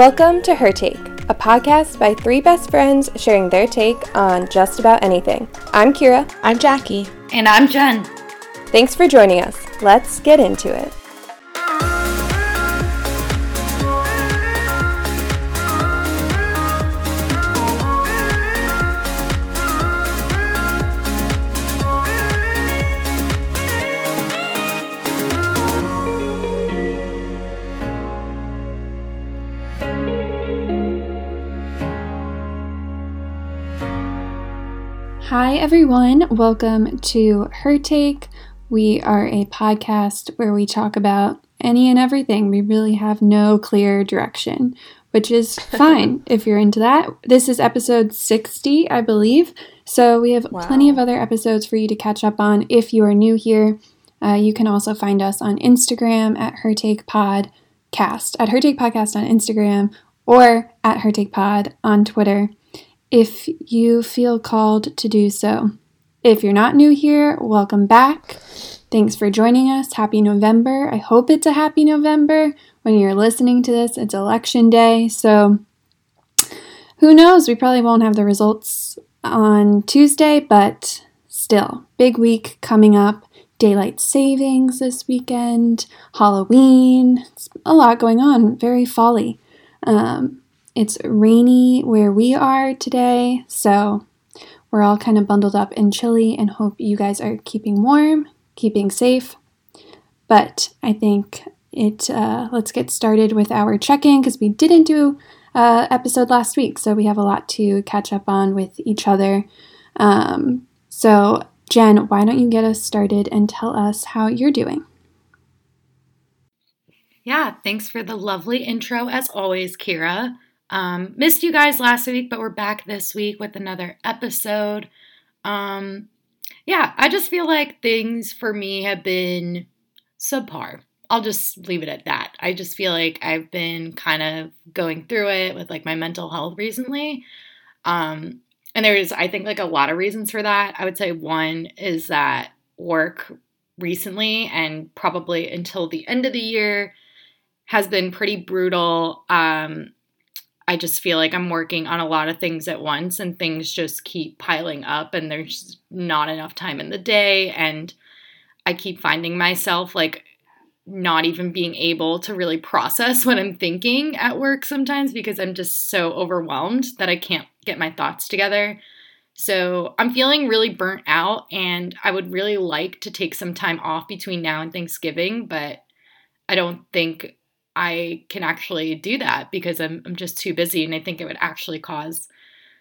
Welcome to Her Take, a podcast by three best friends sharing their take on just about anything. I'm Kira. I'm Jackie. And I'm Jen. Thanks for joining us. Let's get into it. Hi, everyone. Welcome to Her Take. We are a podcast where we talk about any and everything. We really have no clear direction, which is fine if you're into that. This is episode 60, I believe. So we have wow. plenty of other episodes for you to catch up on if you are new here. Uh, you can also find us on Instagram at Her Take Podcast, at Her Take Podcast on Instagram, or at Her Take Pod on Twitter if you feel called to do so. If you're not new here, welcome back. Thanks for joining us. Happy November. I hope it's a happy November. When you're listening to this, it's election day. So who knows? We probably won't have the results on Tuesday, but still, big week coming up. Daylight savings this weekend, Halloween. It's a lot going on. Very folly. Um, it's rainy where we are today, so we're all kind of bundled up and chilly and hope you guys are keeping warm, keeping safe. But I think it uh, let's get started with our check-in because we didn't do uh, episode last week, so we have a lot to catch up on with each other. Um, so Jen, why don't you get us started and tell us how you're doing? Yeah, thanks for the lovely intro as always, Kira. Um, missed you guys last week, but we're back this week with another episode. Um, yeah, I just feel like things for me have been subpar. I'll just leave it at that. I just feel like I've been kind of going through it with like my mental health recently. Um, and there's, I think, like a lot of reasons for that. I would say one is that work recently and probably until the end of the year has been pretty brutal. Um, I just feel like I'm working on a lot of things at once and things just keep piling up and there's not enough time in the day and I keep finding myself like not even being able to really process what I'm thinking at work sometimes because I'm just so overwhelmed that I can't get my thoughts together. So I'm feeling really burnt out and I would really like to take some time off between now and Thanksgiving, but I don't think I can actually do that because I'm, I'm just too busy and I think it would actually cause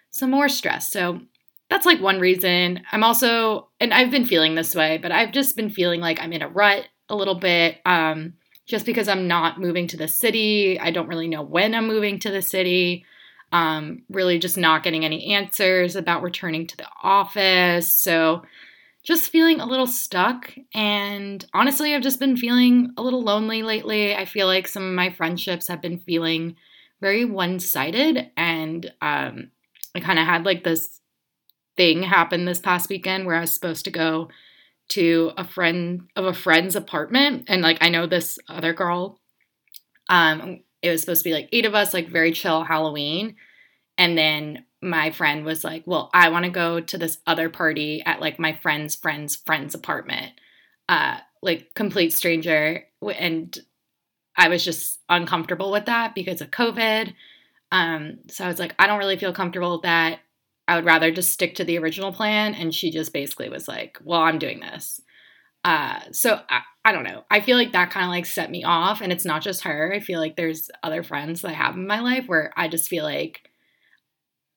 some more stress. So that's like one reason. I'm also, and I've been feeling this way, but I've just been feeling like I'm in a rut a little bit. Um, just because I'm not moving to the city. I don't really know when I'm moving to the city. Um, really just not getting any answers about returning to the office. So just feeling a little stuck. And honestly, I've just been feeling a little lonely lately. I feel like some of my friendships have been feeling very one sided. And um, I kind of had like this thing happen this past weekend where I was supposed to go to a friend of a friend's apartment. And like, I know this other girl. Um, it was supposed to be like eight of us, like very chill Halloween. And then my friend was like, Well, I want to go to this other party at like my friend's friend's friend's apartment. Uh, like complete stranger. And I was just uncomfortable with that because of COVID. Um, so I was like, I don't really feel comfortable with that. I would rather just stick to the original plan. And she just basically was like, Well, I'm doing this. Uh, so I, I don't know. I feel like that kind of like set me off. And it's not just her. I feel like there's other friends that I have in my life where I just feel like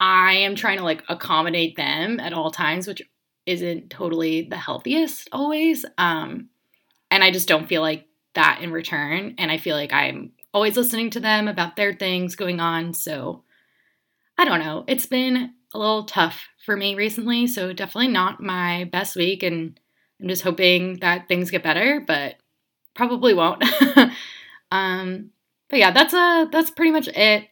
I am trying to like accommodate them at all times, which isn't totally the healthiest always. Um, and I just don't feel like that in return. And I feel like I'm always listening to them about their things going on. So I don't know. It's been a little tough for me recently. So definitely not my best week. And I'm just hoping that things get better, but probably won't. um, but yeah, that's a uh, that's pretty much it.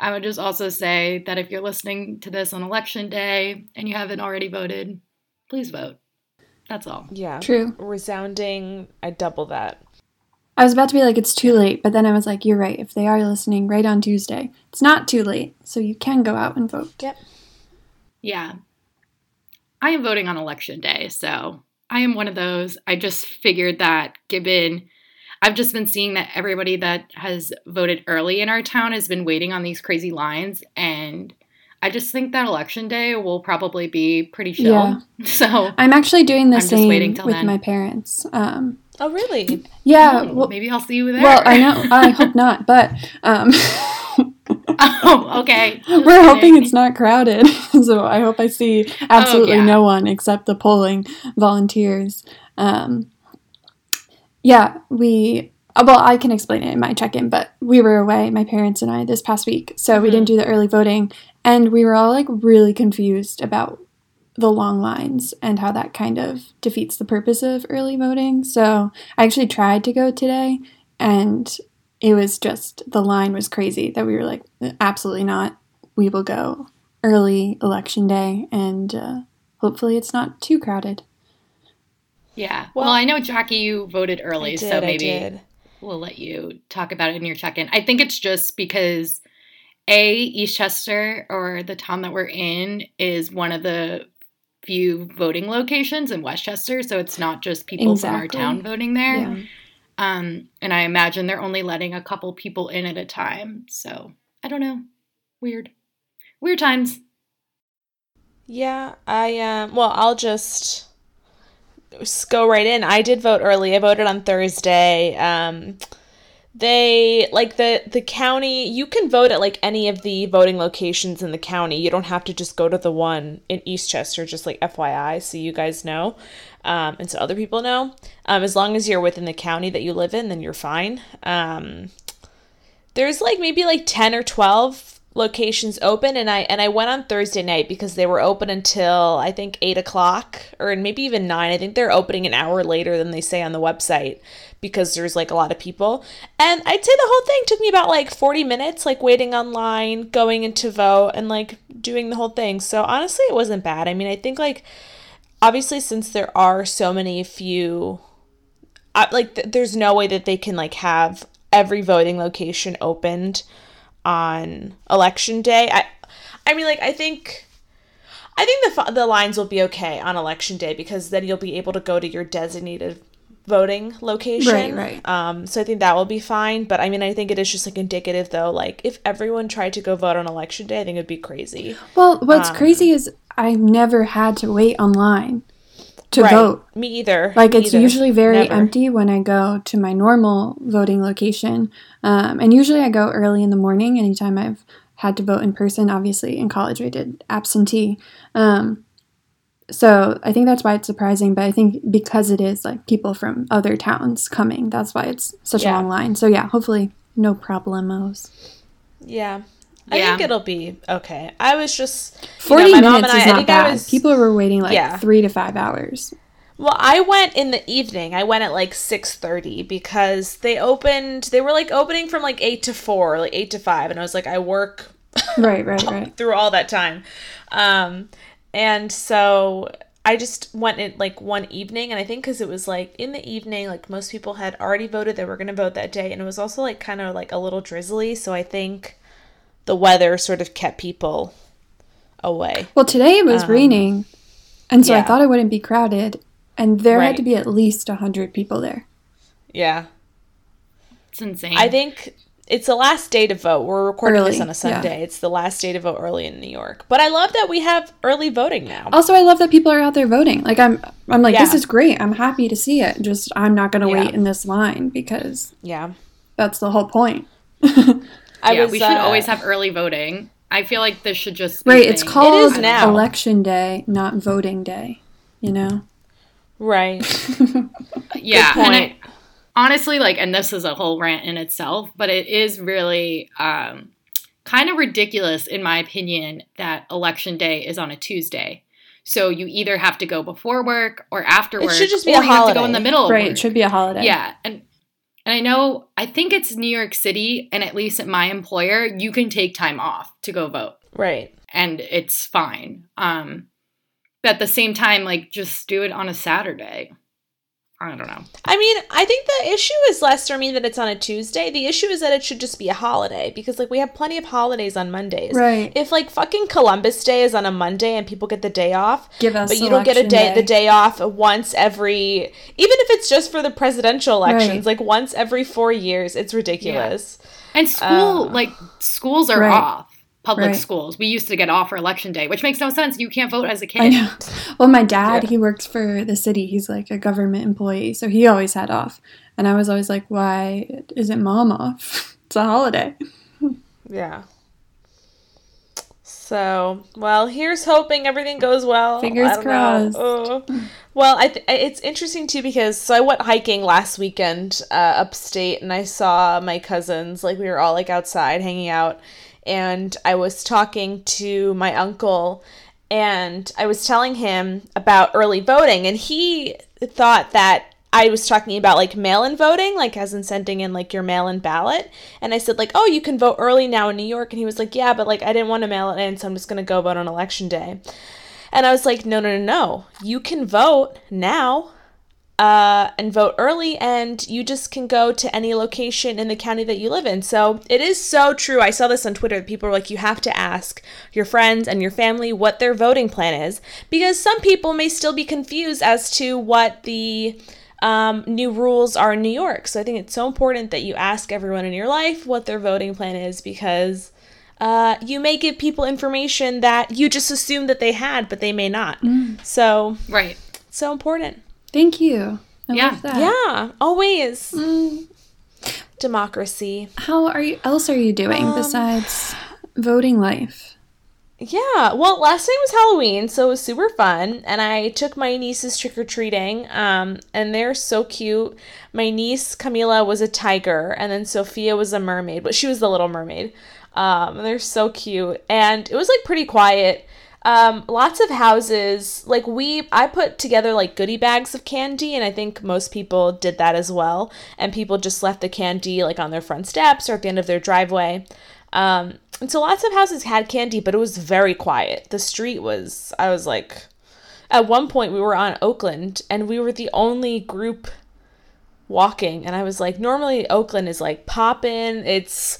I would just also say that if you're listening to this on election day and you haven't already voted, please vote. That's all. Yeah. True. Resounding, I double that. I was about to be like, it's too late, but then I was like, you're right. If they are listening right on Tuesday, it's not too late. So you can go out and vote. Yep. Yeah. I am voting on election day, so I am one of those. I just figured that given I've just been seeing that everybody that has voted early in our town has been waiting on these crazy lines and I just think that election day will probably be pretty chill. Yeah. So I'm actually doing the I'm just waiting same till with then. my parents. Um, Oh, really? yeah. oh, well, maybe I'll see you there. well, I know. I hope not, but um, oh, okay. Just we're hoping it's not crowded. so I hope I see absolutely yeah. no one except the polling volunteers. Um, yeah, we. uh, Well, I can explain it in my check-in, but we were away, my parents and I, this past week, so we Mhm. didn't do the early voting, and we were all like really confused about the long lines and how that kind of defeats the purpose of early voting. So I actually tried to go today, and it was just the line was crazy that we were like, absolutely not. We will go early election day, and uh, hopefully it's not too crowded. Yeah. Well, Well, I know Jackie, you voted early, did, so maybe we'll let you talk about it in your check-in. I think it's just because a Eastchester or the town that we're in is one of the few voting locations in Westchester, so it's not just people from our town voting there. Yeah. Um, and I imagine they're only letting a couple people in at a time. So I don't know. Weird. Weird times. Yeah, I um well, I'll just go right in. I did vote early. I voted on Thursday. Um they like the the county you can vote at like any of the voting locations in the county. You don't have to just go to the one in Eastchester, just like FYI, so you guys know. Um, and so other people know. Um, as long as you're within the county that you live in, then you're fine. Um, there's like maybe like 10 or 12 locations open and i and i went on thursday night because they were open until i think 8 o'clock or maybe even 9 i think they're opening an hour later than they say on the website because there's like a lot of people. And i'd say the whole thing took me about like 40 minutes like waiting online going into vote and like doing the whole thing. So honestly it wasn't bad. I mean i think like obviously since there are so many few I, like th- there's no way that they can like have every voting location opened on election day. I I mean like I think I think the the lines will be okay on election day because then you'll be able to go to your designated voting location. Right, right. Um so I think that will be fine, but I mean I think it is just like indicative though like if everyone tried to go vote on election day, I think it'd be crazy. Well, what's Um, crazy is I've never had to wait online to Right. vote. Me either. Like Me it's either. usually very Never. empty when I go to my normal voting location, um, and usually I go early in the morning. Anytime I've had to vote in person, obviously in college I did absentee. Um, so I think that's why it's surprising. But I think because it is like people from other towns coming, that's why it's such a long line. So yeah, hopefully no problemos. Yeah. I Yeah. think it'll be okay. I was just you know, Forty my mom minutes and I- is I not I bad. was- People were waiting like Yeah. three to five hours. Well, I went in the evening. I went at like 6:30 because they opened they were like opening from like 8 to 4, like 8 to 5 and I was like I work Right, right, right. through all that time. Um and so I just went in like one evening and I think cuz it was like in the evening like most people had already voted they were going to vote that day and it was also like kind of like a little drizzly, so I think the weather sort of kept people away. Well, today it was Um, raining, and so I thought it wouldn't be crowded, and there Right. had to be at least 100 people there. Yeah. It's insane. I think it's the last day to vote. We're recording this on a yeah. Sunday. It's the last day to vote early in New York. But I love that we have early voting now. Also, I love that people are out there voting. Like I'm I'm like this is great. I'm happy to see it. Just I'm not going to Yeah. wait in this line because Yeah. that's the whole point. I yeah, was, we should uh, always have early voting. I feel like this should just be Right, a it's thing. called is now. election day, not voting day, you know. Right. yeah Good and point. I, honestly like and this is a whole rant in itself but it is really um kind of ridiculous in my opinion that election day is on a tuesday so you either have to go before work or after It work should just be or a you have to go in the middle of right, work. it should be a holiday. yeah and and i know i think it's new york city and at least at my employer you can take time off to go vote. Right. and it's fine. Um but at the same time like just do it on a saturday I don't know. I mean, I think the issue is less for me that it's on a Tuesday. The issue is that it should just be a holiday because like we have plenty of holidays on Mondays. Right. If like fucking Columbus Day is on a Monday and people get the day off, Give us but you don't get a day, day. the day off once every even if it's just for the presidential elections, Right. like once every 4 years, it's ridiculous. And school, Uh, like schools are Right. off. Public Right. schools. We used to get off for election day, which makes no sense. You can't vote as a kid. I know. Well, my dad, Yeah. he works for the city. He's like a government employee, so he always had off. And I was always like, why isn't mom off? It's a holiday. Yeah. So, well, here's hoping everything goes well. Fingers I don't know. crossed. Oh. Well, I th- it's interesting too because so I went hiking last weekend uh, upstate and I saw my cousins like we were all like outside hanging out and I was talking to my uncle and I was telling him about early voting and he thought that I was talking about like mail-in voting, like as in sending in like your mail-in ballot. And I said like, "Oh, you can vote early now in New York." And he was like, "Yeah, but like I didn't want to mail it in, so I'm just going to go vote on election day." And I was like, "No, no, no, no. You can vote now." Uh, and vote early, and you just can go to any location in the county that you live in. So it is so true. I saw this on Twitter. People were like, you have to ask your friends and your family what their voting plan is, because some people may still be confused as to what the um, new rules are in New York. So I think it's so important that you ask everyone in your life what their voting plan is, because uh, you may give people information that you just assume that they had, but they may not. So Right. so important. Thank you. I Yeah. love that. Yeah, always. Mm, Democracy. how are you? Else are you doing Um, besides voting life? Yeah, well, last night was Halloween, so it was super fun, and I took my nieces trick or treating, um, and they're so cute. My niece Camila was a tiger, and then Sophia was a mermaid, but she was the Little Mermaid. Um, they're so cute, and it was like pretty quiet. Um, lots of houses, like we, I put together like goodie bags of candy, and I think most people did that as well. And people just left the candy like on their front steps or at the end of their driveway. Um, and so lots of houses had candy, but it was very quiet. The street was, I was like, at one point we were on Oakland and we were the only group walking. And I was like, normally Oakland is like poppin'. It's,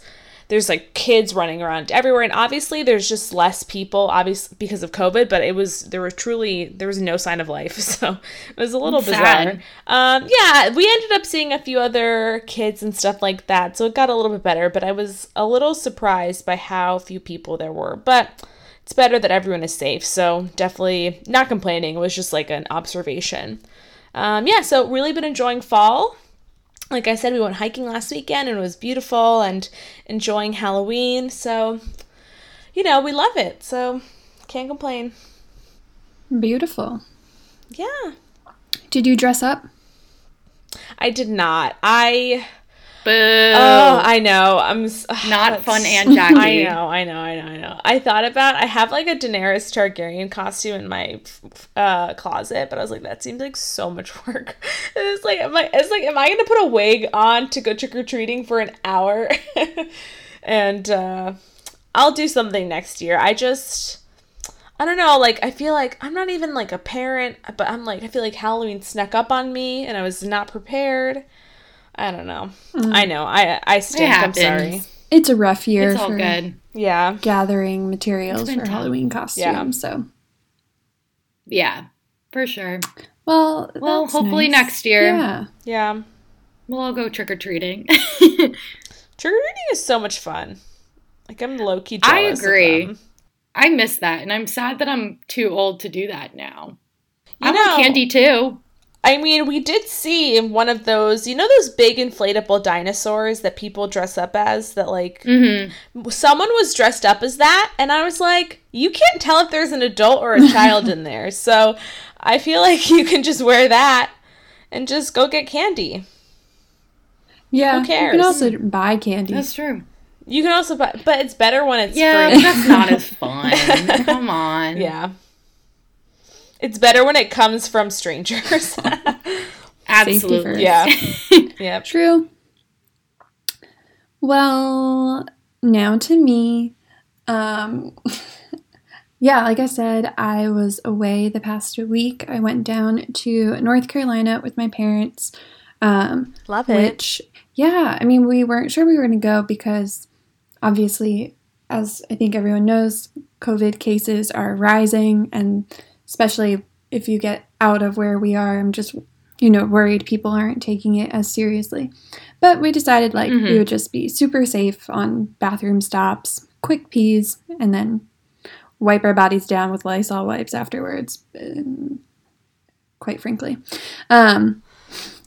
there's like kids running around everywhere. And obviously there's just less people, obviously because of COVID, but it was, there were truly, there was no sign of life. So it was a little Sad. bizarre. Um, yeah, we ended up seeing a few other kids and stuff like that, so it got a little bit better. But I was a little surprised by how few people there were. But it's better that everyone is safe, so definitely not complaining. It was just like an observation. Um, yeah, so really been enjoying fall. Like I said, we went hiking last weekend and it was beautiful and enjoying Halloween. So, you know, we love it. So, can't complain. Beautiful. Yeah. Did you dress up? I did not. I Boo. Oh, I know. I'm Not fun and Jackie. I know, I know, I know, I know. I thought about. I have like a Daenerys Targaryen costume in my uh, closet, but I was like, that seems like so much work. It's like, am I? It's like, am I gonna put a wig on to go trick or treating for an hour? and uh, I'll do something next year. I just. I don't know, like I feel like I'm not even like a parent, but I'm like I feel like Halloween snuck up on me and I was not prepared. I don't know. Hmm. I know. I I stink. I'm sorry. It's a rough year It's all for good. Yeah. gathering materials for tough. Halloween costumes. Yeah. So, Yeah, for sure. well, Well, that's hopefully nice. next year Yeah. Yeah. we'll all go trick or treating. Trick or treating is so much fun. Like I'm low key I jealous. of agree. them. I miss that, and I'm sad that I'm too old to do that now. You I know, want candy too. I mean, we did see in one of those, you know, those big inflatable dinosaurs that people dress up as. That like Mm-hmm. someone was dressed up as that, and I was like, you can't tell if there's an adult or a child in there. So I feel like you can just wear that and just go get candy. Yeah. Who You can also buy candy. That's true. You can also buy, but it's better when it's Yeah, free. but that's not as fun. Come on. Yeah. It's better when it comes from strangers. absolutely. first. yeah. True. Well, now to me. Um, yeah, like I said, I was away the past week. I went down to North Carolina with my parents. Um, Love it. which, yeah, I mean, we weren't sure we were going to go because obviously, as I think everyone knows, COVID cases are rising. And especially if you get out of where we are, I'm just, you know, worried people aren't taking it as seriously. But we decided like we Mhm. would just be super safe on bathroom stops, quick pees, and then wipe our bodies down with Lysol wipes afterwards. um, Quite frankly. Um,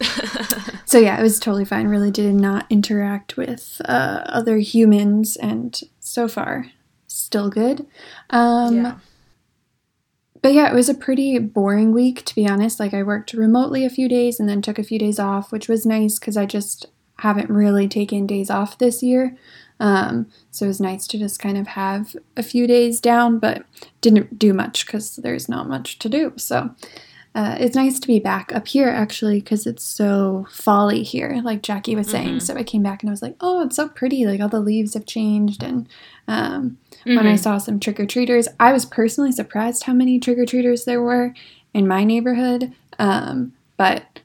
so yeah, it was totally fine. Really did not interact with uh, other humans, and so far, still good. Um, yeah. But yeah, it was a pretty boring week, to be honest. Like, I worked remotely a few days and then took a few days off, which was nice because I just haven't really taken days off this year. Um, so it was nice to just kind of have a few days down, but didn't do much because there's not much to do. So uh, it's nice to be back up here actually because it's so folly here, like Jackie was saying. Mhm. So I came back and I was like, oh, it's so pretty. Like all the leaves have changed. And um, when I Mhm. saw some trick or treaters. I was personally surprised how many trick or treaters there were in my neighborhood. Um, but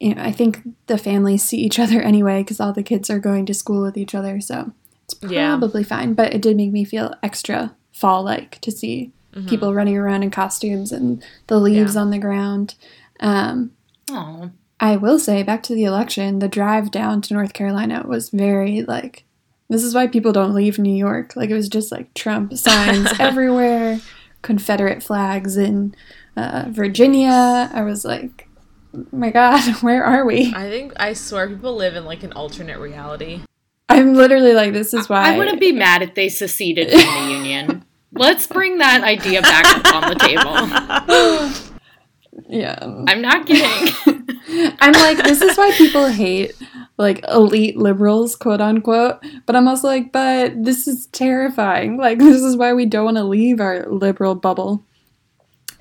you know, I think the families see each other anyway because all the kids are going to school with each other, so it's Yeah. probably fine. But it did make me feel extra fall-like to see Mhm. people running around in costumes and the leaves on the ground. Um, Aw. I will say, back to the election, the drive down to North Carolina was very like, this is why people don't leave New York. Like, it was just like Trump signs everywhere, Confederate flags in uh, Virginia. I was like, my God, where are we? I think I swear people live in like an alternate reality. I'm literally like, this is why. I wouldn't be mad if they seceded from the union. Let's bring that idea back up on the table. Yeah. I'm not kidding. I'm like, this is why people hate like elite liberals, quote unquote. But I'm also like, but this is terrifying. Like, this is why we don't want to leave our liberal bubble.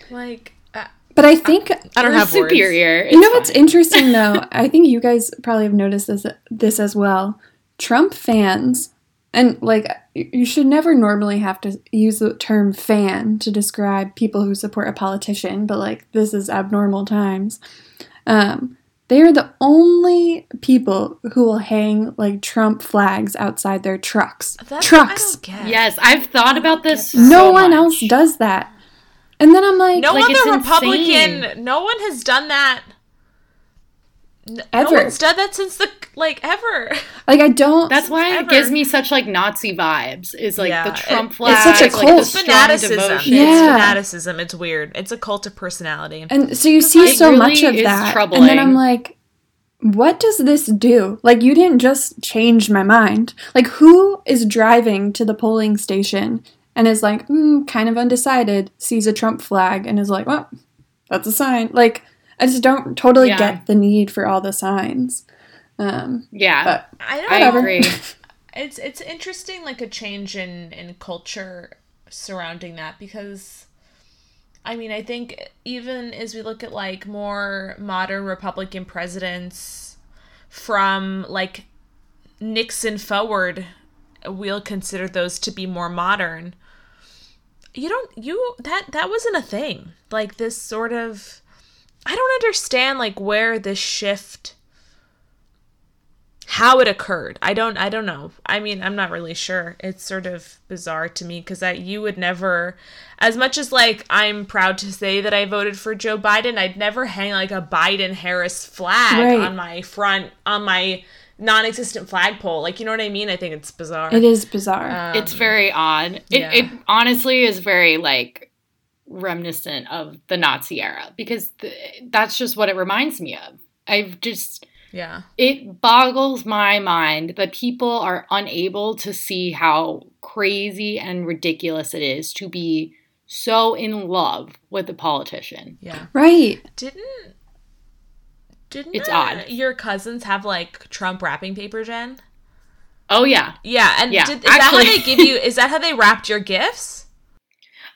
Like uh, But I think I don't We're have words. superior. you know It's what's interesting though. I think you guys probably have noticed this this as well. Trump fans, and like you should never normally have to use the term fan to describe people who support a politician, but like this is abnormal times. Um, they are the only people who will hang like Trump flags outside their trucks. That's trucks. What I don't get. Yes, I've thought about this. So no one much. else does that. And then I'm like, No Like, it's other Republican. insane. No one has done that. N- Ever. No one's done that since the like ever. like I don't. That's why it gives me such like Nazi vibes. Is like Yeah, the Trump it- flag. it's such a like, cult. the It's fanaticism. devotion. Yeah. It's fanaticism. It's weird. It's a cult of personality. And so you see It so really much of is that. And then I'm like, what does this do? Like, you didn't just change my mind. Like, who is driving to the polling station and is like, mm, kind of undecided, sees a Trump flag and is like, well, that's a sign. Like, I just don't totally Yeah. get the need for all the signs. Um, Yeah, but I don't I agree. It's it's interesting, like a change in in culture surrounding that because. I mean, I think even as we look at like more modern Republican presidents from like Nixon forward, we'll consider those to be more modern. You don't you that that wasn't a thing. Like this sort of I don't understand like where this shift how it occurred. I don't I don't know. I mean, I'm not really sure. It's sort of bizarre to me cuz that you would never as much as like I'm proud to say that I voted for Joe Biden, I'd never hang like a Biden Harris flag Right. on my front on my non-existent flagpole. Like, you know what I mean? I think it's bizarre. it is bizarre. Um, it's very odd. It, yeah. it honestly is very like reminiscent of the Nazi era because th- that's just what it reminds me of. I've just yeah. it boggles my mind that people are unable to see how crazy and ridiculous it is to be so in love with a politician. Yeah. right. Didn't didn't It's uh, odd. your cousins have like Trump wrapping paper, Jen? Oh yeah. Yeah, and Yeah, did, is that how they give you? Is that how they wrapped your gifts?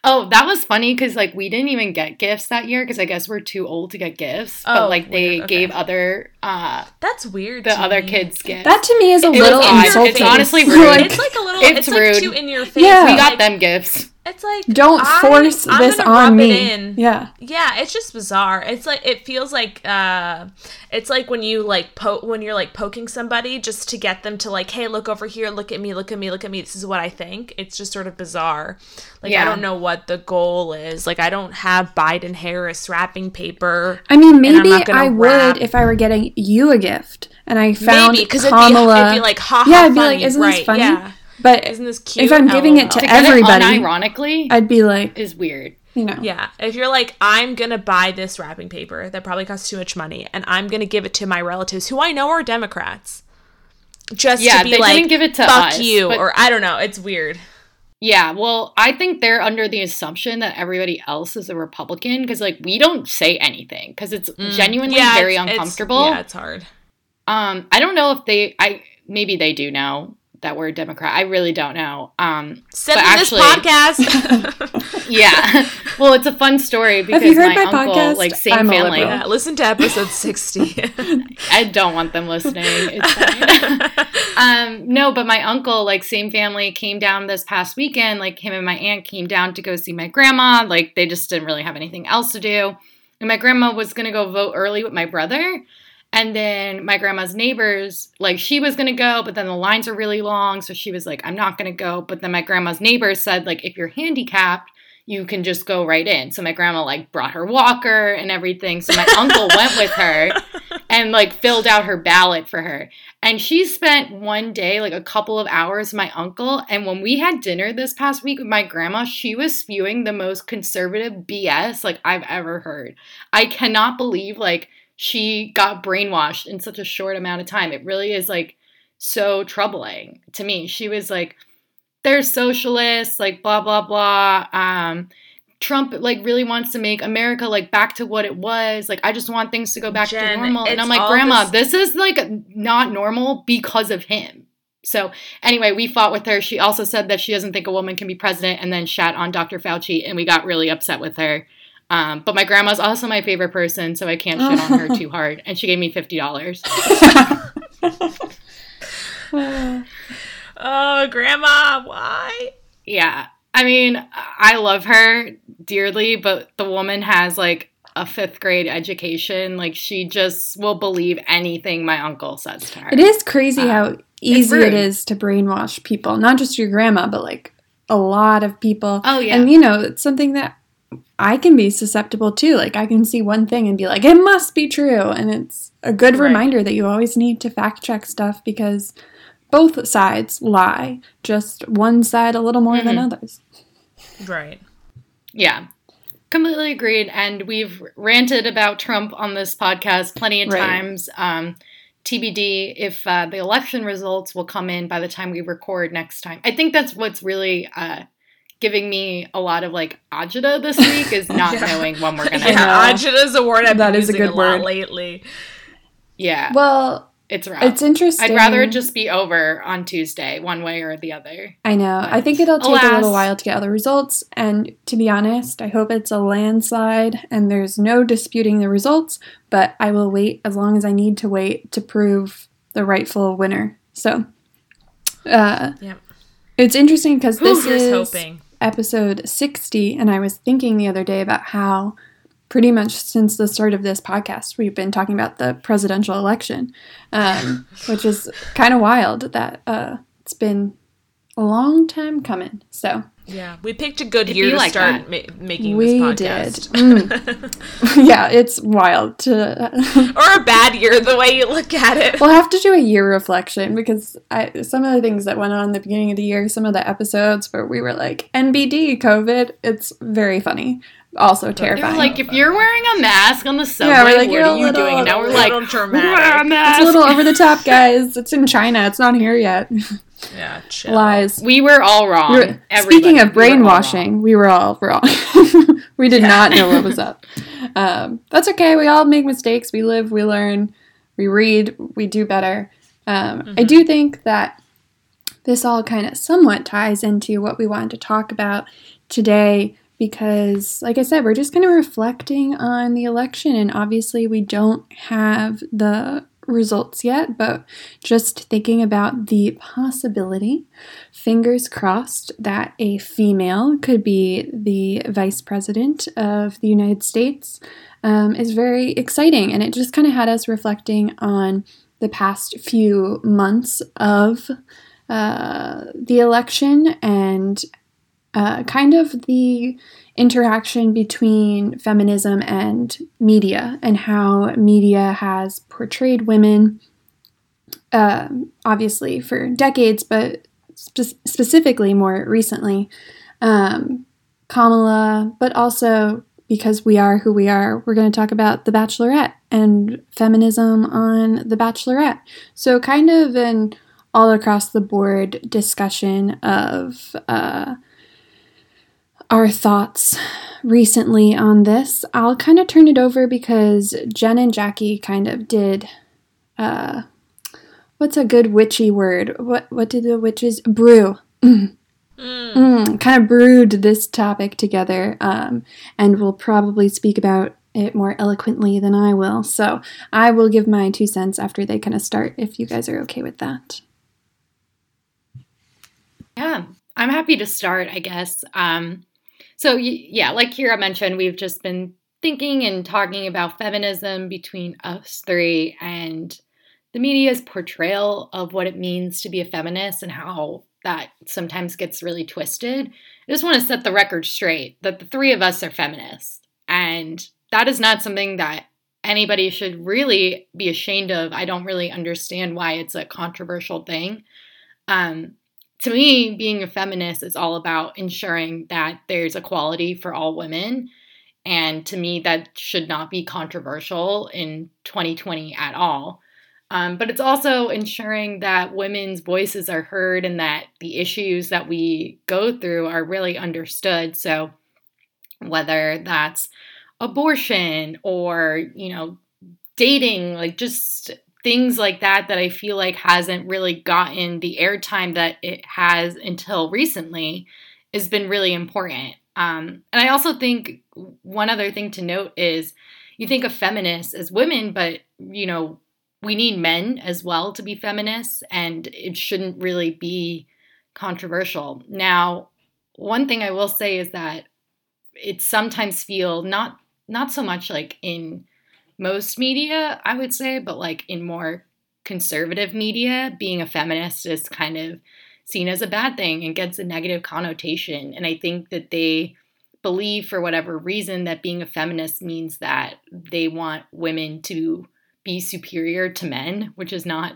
Oh, that was funny because like we didn't even get gifts that year because I guess we're too old to get gifts. Oh, but like they okay. gave other uh, That's weird. the to other me. kids get. That to me is a It was little odd. It's honestly rude. It's like a little. It's It's, like rude. too in your face. Yeah. we Like, got them gifts. It's like don't I- force I'm this on rub me. It in. Yeah. Yeah, it's just bizarre. It's like it feels like uh it's like when you like po- when you're like poking somebody just to get them to like, "Hey, look over here, look at me, look at me, look at me. This is what I think." It's just sort of bizarre. Like Yeah. I don't know what the goal is. Like I don't have Biden Harris wrapping paper. I mean, maybe not gonna I wrap- would if I were getting you a gift and I found Maybe because it'd, be- it'd be like ha ha yeah, I'd be funny, like, isn't right, this funny? Yeah. But Isn't this cute? if I'm giving it to To everybody, it unironically I'd be like, is weird. you know, Yeah, if you're like, I'm gonna buy this wrapping paper that probably costs too much money, and I'm gonna give it to my relatives who I know are Democrats, just Yeah, to be they like, didn't give it to fuck us, you, or I don't know. It's weird. Yeah, well, I think they're under the assumption that everybody else is a Republican because, like, we don't say anything because it's genuinely Mm. Yeah, very it's- it's- uncomfortable. yeah, it's hard. Um, I don't know if they, I maybe they do know that we're a Democrat. I really don't know. Um, Said But in actually- this podcast. yeah. well, it's a fun story because you heard my, my uncle, podcast? like, same I'm family. yeah, listen to episode sixty. I don't want them listening. It's um, no, but my uncle, like same family, came down this past weekend. Like him and my aunt came down to go see my grandma. Like they just didn't really have anything else to do. And my grandma was gonna go vote early with my brother. And then my grandma's neighbors, like she was gonna go, but then the lines are really long, so she was like, "I'm not gonna go." But then my grandma's neighbors said, like, if you're handicapped, you can just go right in. So my grandma like brought her walker and everything. So my uncle went with her and like filled out her ballot for her. And she spent one day, like a couple of hours, my uncle. And when we had dinner this past week with my grandma, she was spewing the most conservative BS like I've ever heard. I cannot believe like she got brainwashed in such a short amount of time. It really is like so troubling to me. She was like, they're socialists, like blah blah blah. Um Trump like really wants to make America like back to what it was. Like I just want things to go back to normal. And I'm like, Grandma, this- this is like not normal because of him. So anyway, we fought with her. She also said that she doesn't think a woman can be president, and then shat on Dr. Fauci, and we got really upset with her. Um, but my grandma's also my favorite person, so I can't shit on her too hard. And she gave me fifty dollars. oh, grandma, why? Yeah. I mean, I love her dearly, but the woman has like a fifth grade education. Like, she just will believe anything my uncle says to her. it is crazy Uh, how easy it is to brainwash people. Not just your grandma, but like a lot of people. Oh, yeah. And you know, it's something that I can be susceptible too. Like I can see one thing and be like, it must be true. And it's a good Right. reminder that you always need to fact check stuff because both sides lie. Just one side a little more than Mhm. others. Right. Yeah. Completely agreed. And we've ranted about Trump on this podcast plenty of Right. times. Um, TBD if uh, the election results will come in by the time we record next time. I think that's what's really uh, giving me a lot of like agita this week is not Yeah. knowing when we're gonna. I know. Yeah, Agita's a word I've That been is a using good a lot word. lately. Yeah, Well, it's rough. it's interesting. I'd rather it just be over on Tuesday, one way or the other. I know. But I think it'll take a little while to get other results. And to be honest, I hope it's a landslide and there's no disputing the results. But I will wait as long as I need to wait to prove the rightful winner. So, uh, Yep. it's interesting because this Here's is hoping. Episode 60. And I was thinking the other day about how pretty much since the start of this podcast, we've been talking about the presidential election, um, which is kind of wild that uh, it's been a long time coming. So Yeah, we picked a good It'd year to like start that. ma- making we this did. Mm. yeah, it's wild to. or a bad year, the way you look at it. we'll have to do a year reflection because I, some of the things that went on in the beginning of the year, some of the episodes where we were like NBD COVID, it's very funny, also terrifying. like, if you're wearing a mask on the subway, Yeah, we're like, what you're you little- doing? And now we're like, dramatic. wear a mask. it's a little over the top, guys. It's in China. It's not here yet. Yeah, chill. Lies. We were all wrong. We're- Speaking of We were all brainwashing, we were all wrong. we did not know what was up. Um, that's okay. We all make mistakes. We live, we learn, we read, we do better. Um, I do think that this all kind of somewhat ties into what we wanted to talk about today because, like I said, we're just kind of reflecting on the election, and obviously, we don't have the results yet, but just thinking about the possibility, fingers crossed that a female could be the vice president of the United States um, is very exciting. And it just kind of had us reflecting on the past few months of uh, the election and uh, kind of the interaction between feminism and media and how media has portrayed women, uh, obviously for decades, but spe- specifically more recently. Um, Kamala, but also because we are who we are, we're going to talk about The Bachelorette and feminism on The Bachelorette. So, kind of an all across the board discussion of uh, our thoughts recently on this. I'll kind of turn it over because Jen and Jackie kind of did. Uh, what's a good witchy word? What what did the witches brew? Mm. Mm, kind of brewed this topic together, um, and will probably speak about it more eloquently than I will. So I will give my two cents after they kind of start, if you guys are okay with that. Yeah, I'm happy to start, I guess. Um, so, yeah, like Kira mentioned, we've just been thinking and talking about feminism between us three and the media's portrayal of what it means to be a feminist and how that sometimes gets really twisted. I just want to set the record straight that the three of us are feminists. And that is not something that anybody should really be ashamed of. I don't really understand why it's a controversial thing. Um, to me, being a feminist is all about ensuring that there's equality for all women. And to me, that should not be controversial in 2020 at all. Um, but it's also ensuring that women's voices are heard and that the issues that we go through are really understood. So, whether that's abortion or, you know, dating, like just things like that that I feel like hasn't really gotten the airtime that it has until recently has been really important. Um, and I also think one other thing to note is you think of feminists as women, but you know we need men as well to be feminists, and it shouldn't really be controversial. Now, one thing I will say is that it sometimes feel not not so much like in most media, I would say, but like in more conservative media, being a feminist is kind of seen as a bad thing and gets a negative connotation. And I think that they believe, for whatever reason, that being a feminist means that they want women to be superior to men, which is not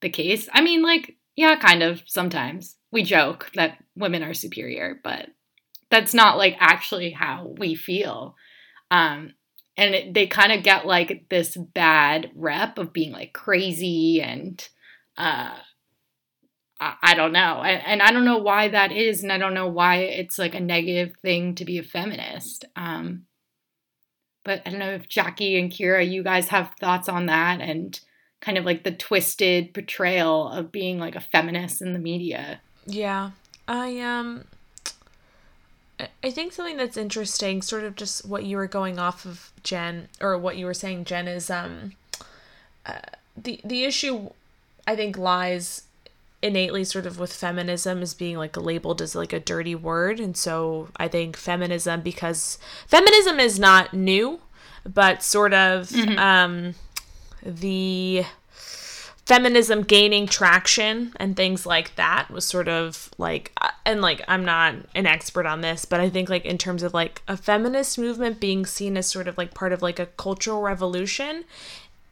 the case. I mean, like, yeah, kind of sometimes. We joke that women are superior, but that's not like actually how we feel. Um, and it, they kind of get like this bad rep of being like crazy and uh I, I don't know. And, and, i don't know why that is and i don't know why it's like a negative thing to be a feminist. Um but i don't know if jackie and kira you guys have thoughts on that and kind of like the twisted portrayal of being like a feminist in the media. Yeah. I um I think something that's interesting, sort of just what you were going off of, Jen, or what you were saying, Jen, is um, uh, the the issue I think lies innately sort of with feminism as being like labeled as like a dirty word, and so I think feminism because feminism is not new, but sort of mm-hmm. um, the feminism gaining traction and things like that was sort of like uh, and like I'm not an expert on this but I think like in terms of like a feminist movement being seen as sort of like part of like a cultural revolution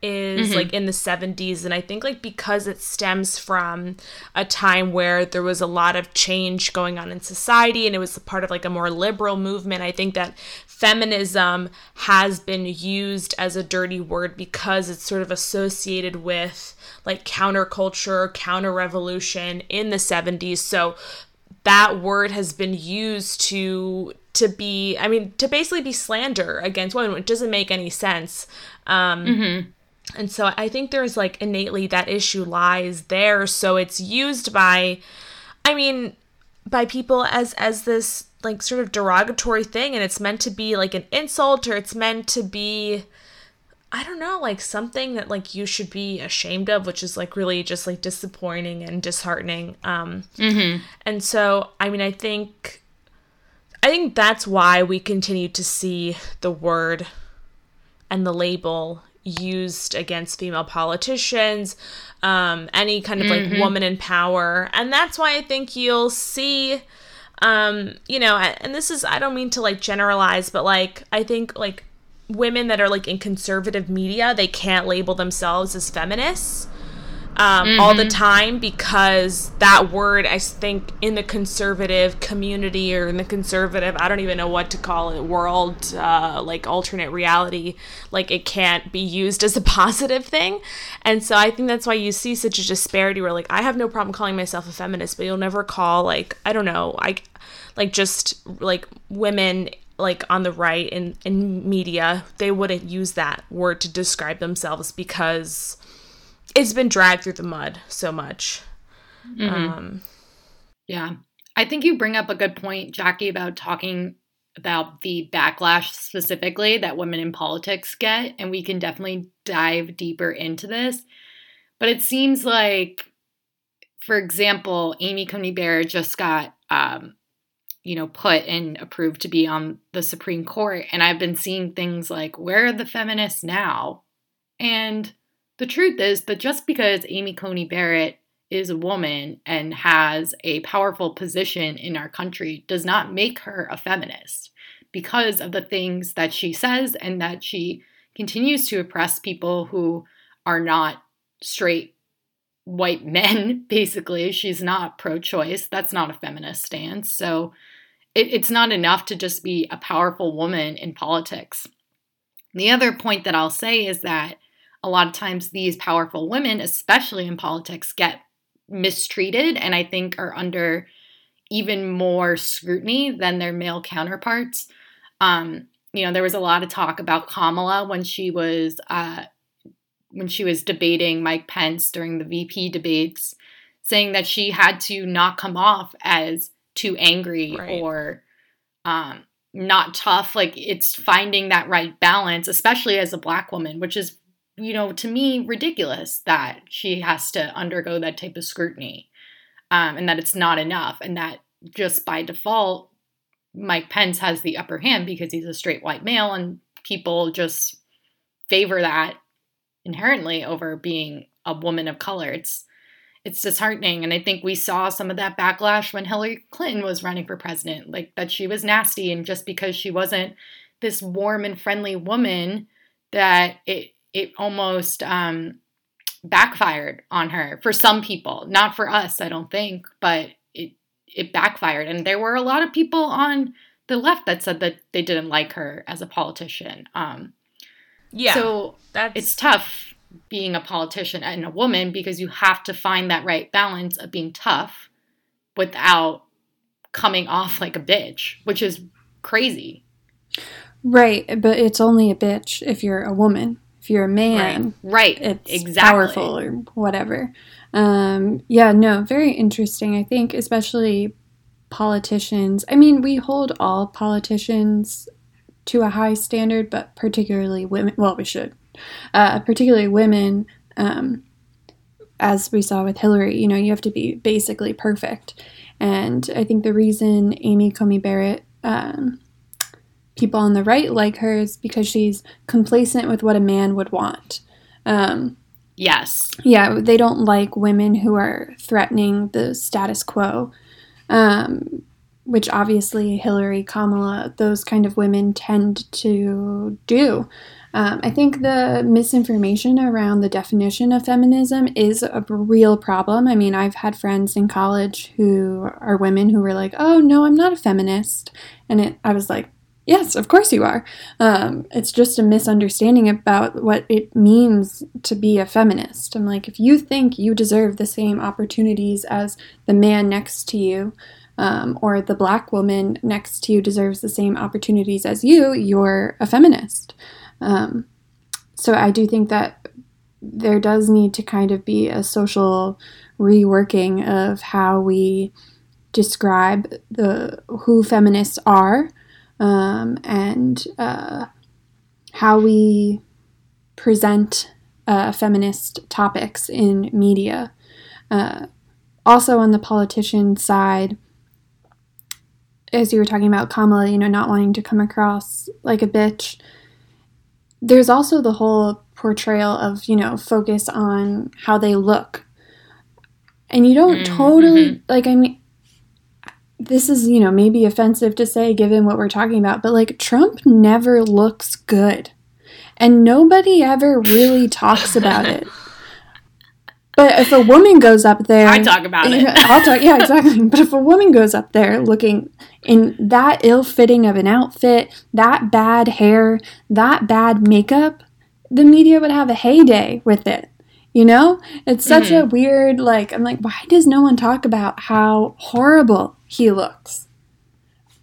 is mm-hmm. like in the 70s and I think like because it stems from a time where there was a lot of change going on in society and it was part of like a more liberal movement I think that feminism has been used as a dirty word because it's sort of associated with like counterculture, counter revolution in the 70s. So that word has been used to to be I mean to basically be slander against women, which doesn't make any sense. Um mm-hmm. And so I think there's like innately that issue lies there. So it's used by, I mean, by people as as this like sort of derogatory thing, and it's meant to be like an insult or it's meant to be I don't know, like something that like you should be ashamed of, which is like really just like disappointing and disheartening. Um, Mm-hmm. and so, I mean, I think, I think that's why we continue to see the word and the label used against female politicians, um, any kind of like woman in power, and that's why I think you'll see, um, you know, and this is I don't mean to like generalize, but like I think like women that are like in conservative media, they can't label themselves as feminists um, all the time because that word, I think, in the conservative community or in the conservative, I don't even know what to call it, world, uh, like alternate reality, like it can't be used as a positive thing. And so I think that's why you see such a disparity where, like, I have no problem calling myself a feminist, but you'll never call, like, I don't know, I like just like women like on the right in in media they wouldn't use that word to describe themselves because it's been dragged through the mud so much. Um, Yeah. I think you bring up a good point, Jackie, about talking about the backlash specifically that women in politics get. And we can definitely dive deeper into this. But it seems like, for example, Amy Coney Barrett just got, um, you know, put and approved to be on the Supreme Court. And I've been seeing things like, where are the feminists now? And the truth is that just because Amy Coney Barrett is a woman and has a powerful position in our country does not make her a feminist because of the things that she says and that she continues to oppress people who are not straight white men, basically. She's not pro choice. That's not a feminist stance. So it, it's not enough to just be a powerful woman in politics. The other point that I'll say is that a lot of times these powerful women, especially in politics, get mistreated and I think are under even more scrutiny than their male counterparts. Um, you know, there was a lot of talk about Kamala when she was uh, when she was debating Mike Pence during the VP debates, saying that she had to not come off as too angry Right. or um, not tough. Like it's finding that right balance, especially as a black woman, which is you know, to me, ridiculous that she has to undergo that type of scrutiny um, and that it's not enough. And that just by default, Mike Pence has the upper hand because he's a straight white male and people just favor that inherently over being a woman of color. It's it's disheartening and I think we saw some of that backlash when Hillary Clinton was running for president, like that she was nasty and just because she wasn't this warm and friendly woman that it it almost um, backfired on her for some people, not for us, I don't think, but it it backfired. And there were a lot of people on the left that said that they didn't like her as a politician. Um, yeah. So that's it's tough being a politician and a woman because you have to find that right balance of being tough without coming off like a bitch, which is crazy. Right, but it's only a bitch if you're a woman. If you're a man, Right. it's exactly. powerful or whatever. Um, yeah, no, very interesting. I think, especially politicians. I mean, we hold all politicians to a high standard, but particularly women. Well, we should, uh, particularly women. Um, as we saw with Hillary, you know, you have to be basically perfect. And I think the reason Amy Coney Barrett, um, people on the right like hers because she's complacent with what a man would want. Um, Yes. yeah, they don't like women who are threatening the status quo, um, which obviously Hillary, Kamala, those kind of women tend to do. Um, I think the misinformation around the definition of feminism is a real problem. I mean, I've had friends in college who are women who were like, "Oh no, I'm not a feminist," and it, I was like, "Yes, of course you are." Um, it's just a misunderstanding about what it means to be a feminist. I'm like, if you think you deserve the same opportunities as the man next to you, um, or the black woman next to you deserves the same opportunities as you, you're a feminist. Um, so I do think that there does need to kind of be a social reworking of how we describe the who feminists are um, and uh, how we present uh, feminist topics in media. Uh, also, on the politician side, as you were talking about Kamala, you know, not wanting to come across like a bitch, there's also the whole portrayal of, you know, focus on how they look. And you don't mm-hmm. totally, like, I mean, this is, you know, maybe offensive to say given what we're talking about, but like, Trump never looks good. And nobody ever really talks about it. But if a woman goes up there, I talk about it. I'll talk. Yeah, exactly. but if a woman goes up there looking in that ill-fitting of an outfit, that bad hair, that bad makeup, the media would have a heyday with it. You know, it's such mm-hmm. a weird. Like, I'm like, why does no one talk about how horrible he looks?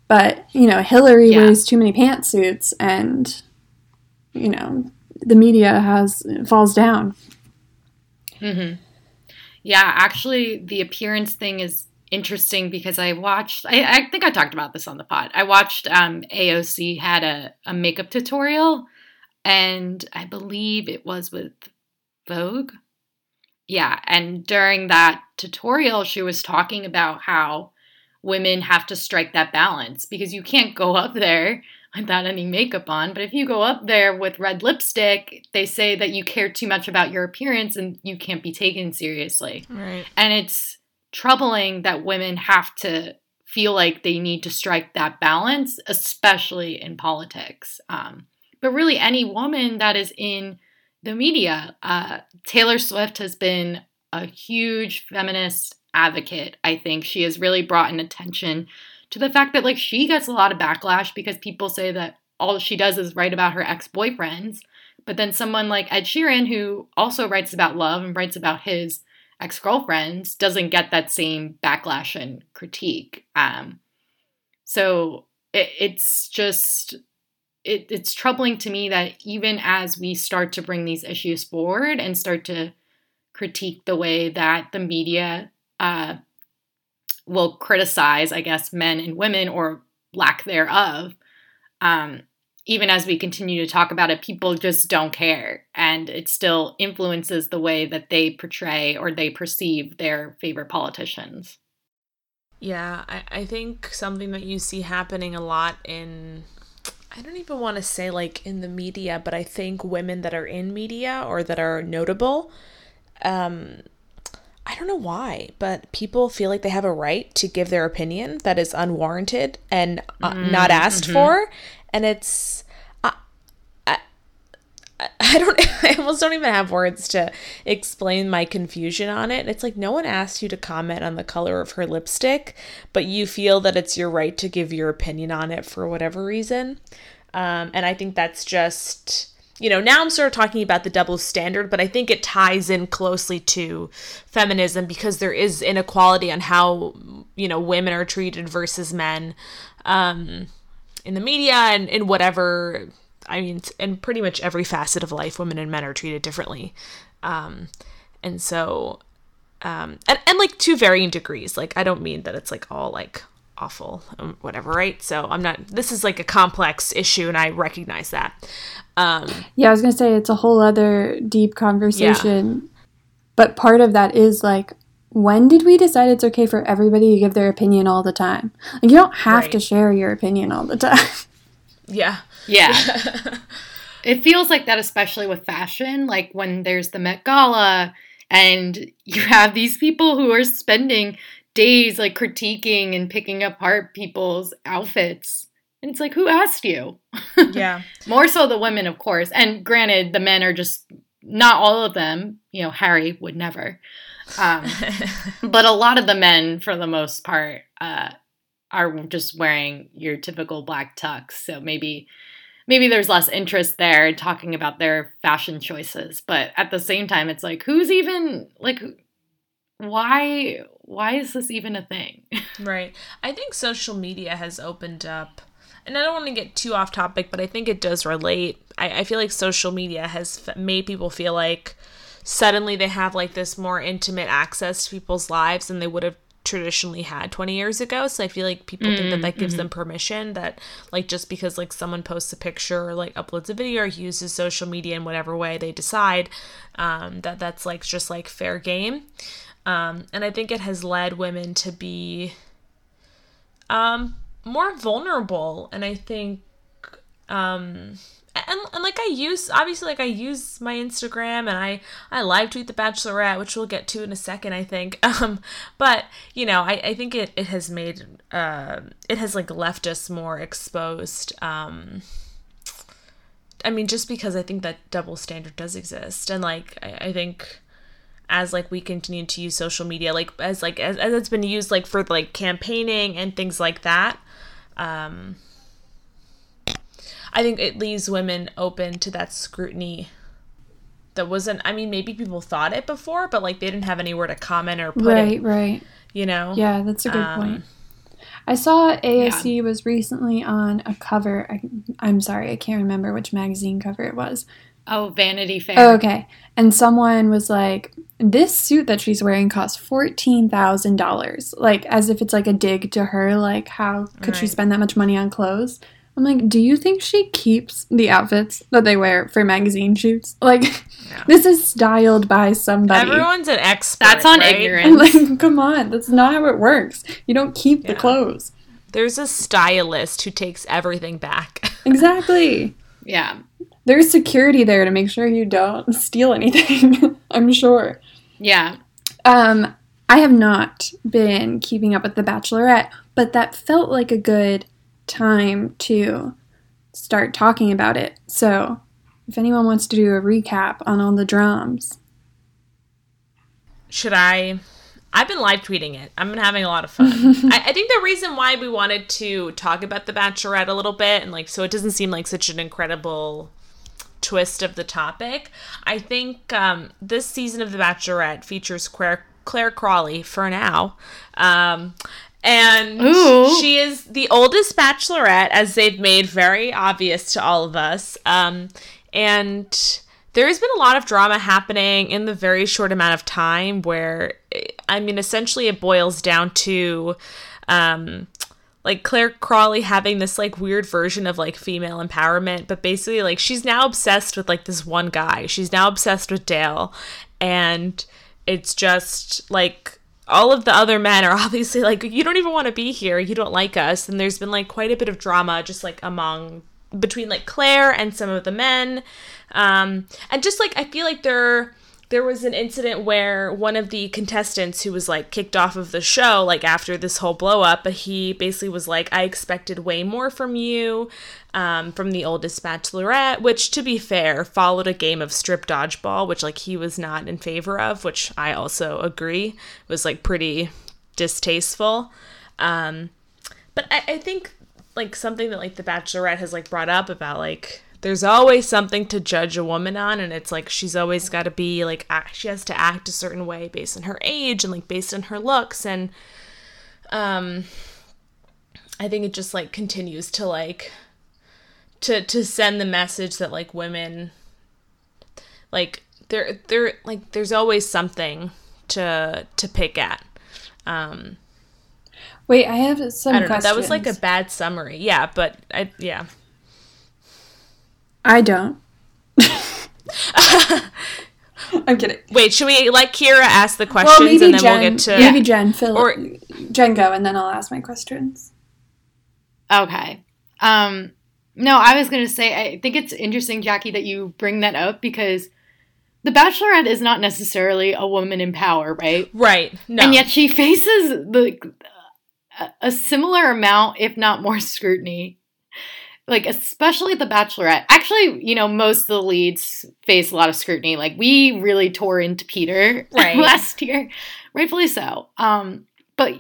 But you know, Hillary yeah. wears too many pantsuits, and you know, the media has falls down. Mm-hmm. Yeah, actually, the appearance thing is interesting because I watched. I, I think I talked about this on the pod. I watched um, AOC had a, a makeup tutorial, and I believe it was with Vogue. Yeah, and during that tutorial, she was talking about how women have to strike that balance because you can't go up there without any makeup on. But if you go up there with red lipstick, they say that you care too much about your appearance and you can't be taken seriously. Right. And it's troubling that women have to feel like they need to strike that balance, especially in politics. Um, but really, any woman that is in the media, uh, Taylor Swift has been a huge feminist advocate. I think she has really brought an attention to the fact that like she gets a lot of backlash because people say that all she does is write about her ex-boyfriends. But then someone like Ed Sheeran, who also writes about love and writes about his ex-girlfriends, doesn't get that same backlash and critique. Um, so it, it's just it, it's troubling to me that even as we start to bring these issues forward and start to critique the way that the media uh, will criticize, I guess, men and women or lack thereof. Um, even as we continue to talk about it, people just don't care. And it still influences the way that they portray or they perceive their favorite politicians. Yeah, I, I think something that you see happening a lot in, I don't even want to say like in the media, but I think women that are in media or that are notable, um, I don't know why, but people feel like they have a right to give their opinion that is unwarranted and uh, mm, not asked mm-hmm. for, and it's I don't I almost don't even have words to explain my confusion on it. It's like no one asked you to comment on the color of her lipstick, but you feel that it's your right to give your opinion on it for whatever reason. Um, and I think that's just you know, now I'm sort of talking about the double standard, but I think it ties in closely to feminism because there is inequality on how, you know, women are treated versus men um, in the media and in whatever, I mean, in pretty much every facet of life, women and men are treated differently. Um, and so, um, and, and like to varying degrees. Like, I don't mean that it's like all like awful um, whatever right so i'm not this is like a complex issue and i recognize that um yeah i was gonna say it's a whole other deep conversation yeah. but part of that is like when did we decide it's okay for everybody to give their opinion all the time like you don't have right. to share your opinion all the time yeah yeah it feels like that especially with fashion like when there's the met gala and you have these people who are spending days like critiquing and picking apart people's outfits. And it's like, who asked you? Yeah. More so the women, of course. And granted, the men are just not all of them. You know, Harry would never. Um, but a lot of the men, for the most part, uh, are just wearing your typical black tux. So maybe maybe there's less interest there talking about their fashion choices. But at the same time, it's like, who's even like why why is this even a thing? right. I think social media has opened up and I don't want to get too off topic, but I think it does relate. I, I feel like social media has made people feel like suddenly they have like this more intimate access to people's lives than they would have traditionally had 20 years ago. So I feel like people think that that gives them permission that like just because like someone posts a picture or like uploads a video or uses social media in whatever way they decide um, that that's like just like fair game. Um, and I think it has led women to be um, more vulnerable. And I think um and, and like I use obviously like I use my Instagram and I I live tweet the Bachelorette, which we'll get to in a second, I think. Um, but you know, I, I think it it has made uh it has like left us more exposed. Um, I mean, just because I think that double standard does exist, and like I, I think as like we continue to use social media, like as like as, as it's been used like for like campaigning and things like that. Um, I think it leaves women open to that scrutiny that wasn't I mean maybe people thought it before but like they didn't have anywhere to comment or put right, it, right. right. you know. Yeah, that's a good Um, point. I saw AOC was recently on a cover. I, I'm sorry, I can't remember which magazine cover it was. Oh, Vanity Fair. Oh, okay. And someone was like, this suit that she's wearing costs $14,000. Like, as if it's like a dig to her. Like, how could she spend that much money on clothes? I'm like, do you think she keeps the outfits that they wear for magazine shoots? Like, Yeah. this is styled by somebody. Everyone's an expert. That's on right? ignorance. like, come on. That's not how it works. You don't keep the clothes. There's a stylist who takes everything back. Exactly. Yeah. There's security there to make sure you don't steal anything. I'm sure. Yeah. Um, I have not been keeping up with The Bachelorette, but that felt like a good time to start talking about it. So, if anyone wants to do a recap on all the drums, Should I? I've been live tweeting it. I've been having a lot of fun. I, I think the reason why we wanted to talk about the Bachelorette a little bit, and like, so it doesn't seem like such an incredible twist of the topic. I think um, this season of The Bachelorette features Clare, Clare Crawley for now. Um, and Ooh. she is the oldest bachelorette, as they've made very obvious to all of us. Um, and there has been a lot of drama happening in the very short amount of time where, I mean, essentially it boils down to. Um, like Clare Crawley having this like weird version of like female empowerment, but basically like she's now obsessed with like this one guy. She's now obsessed with Dale, and it's just like all of the other men are obviously like you don't even want to be here. You don't like us, and there's been like quite a bit of drama just like among between like Clare and some of the men, um, and just like I feel like there there was an incident where one of the contestants who was like kicked off of the show like after this whole blow up but he basically was like i expected way more from you um, from the oldest bachelorette which to be fair followed a game of strip dodgeball which like he was not in favor of which i also agree was like pretty distasteful. Um, but I, I think like something that like the bachelorette has like brought up about like there's always something to judge a woman on and it's like she's always got to be like act, she has to act a certain way based on her age and like based on her looks and um i think it just like continues to like to to send the message that like women like there there like there's always something to to pick at um wait, I have some I don't know. That was like a bad summary. Yeah, but I yeah. I don't. I'm kidding. Wait, should we let Kira ask the questions Well, maybe and then Jen. we'll get to Maybe Jen. Phil. Or- Jen go, and then I'll ask my questions. Okay. Um no, I was going to say I think it's interesting Jackie that you bring that up because the bachelorette is not necessarily a woman in power, right? Right. No. And yet she faces the a- a similar amount if not more scrutiny. Like especially the bachelorette. Actually, you know, most of the leads face a lot of scrutiny. Like we really tore into Peter Right. last year, rightfully so. Um but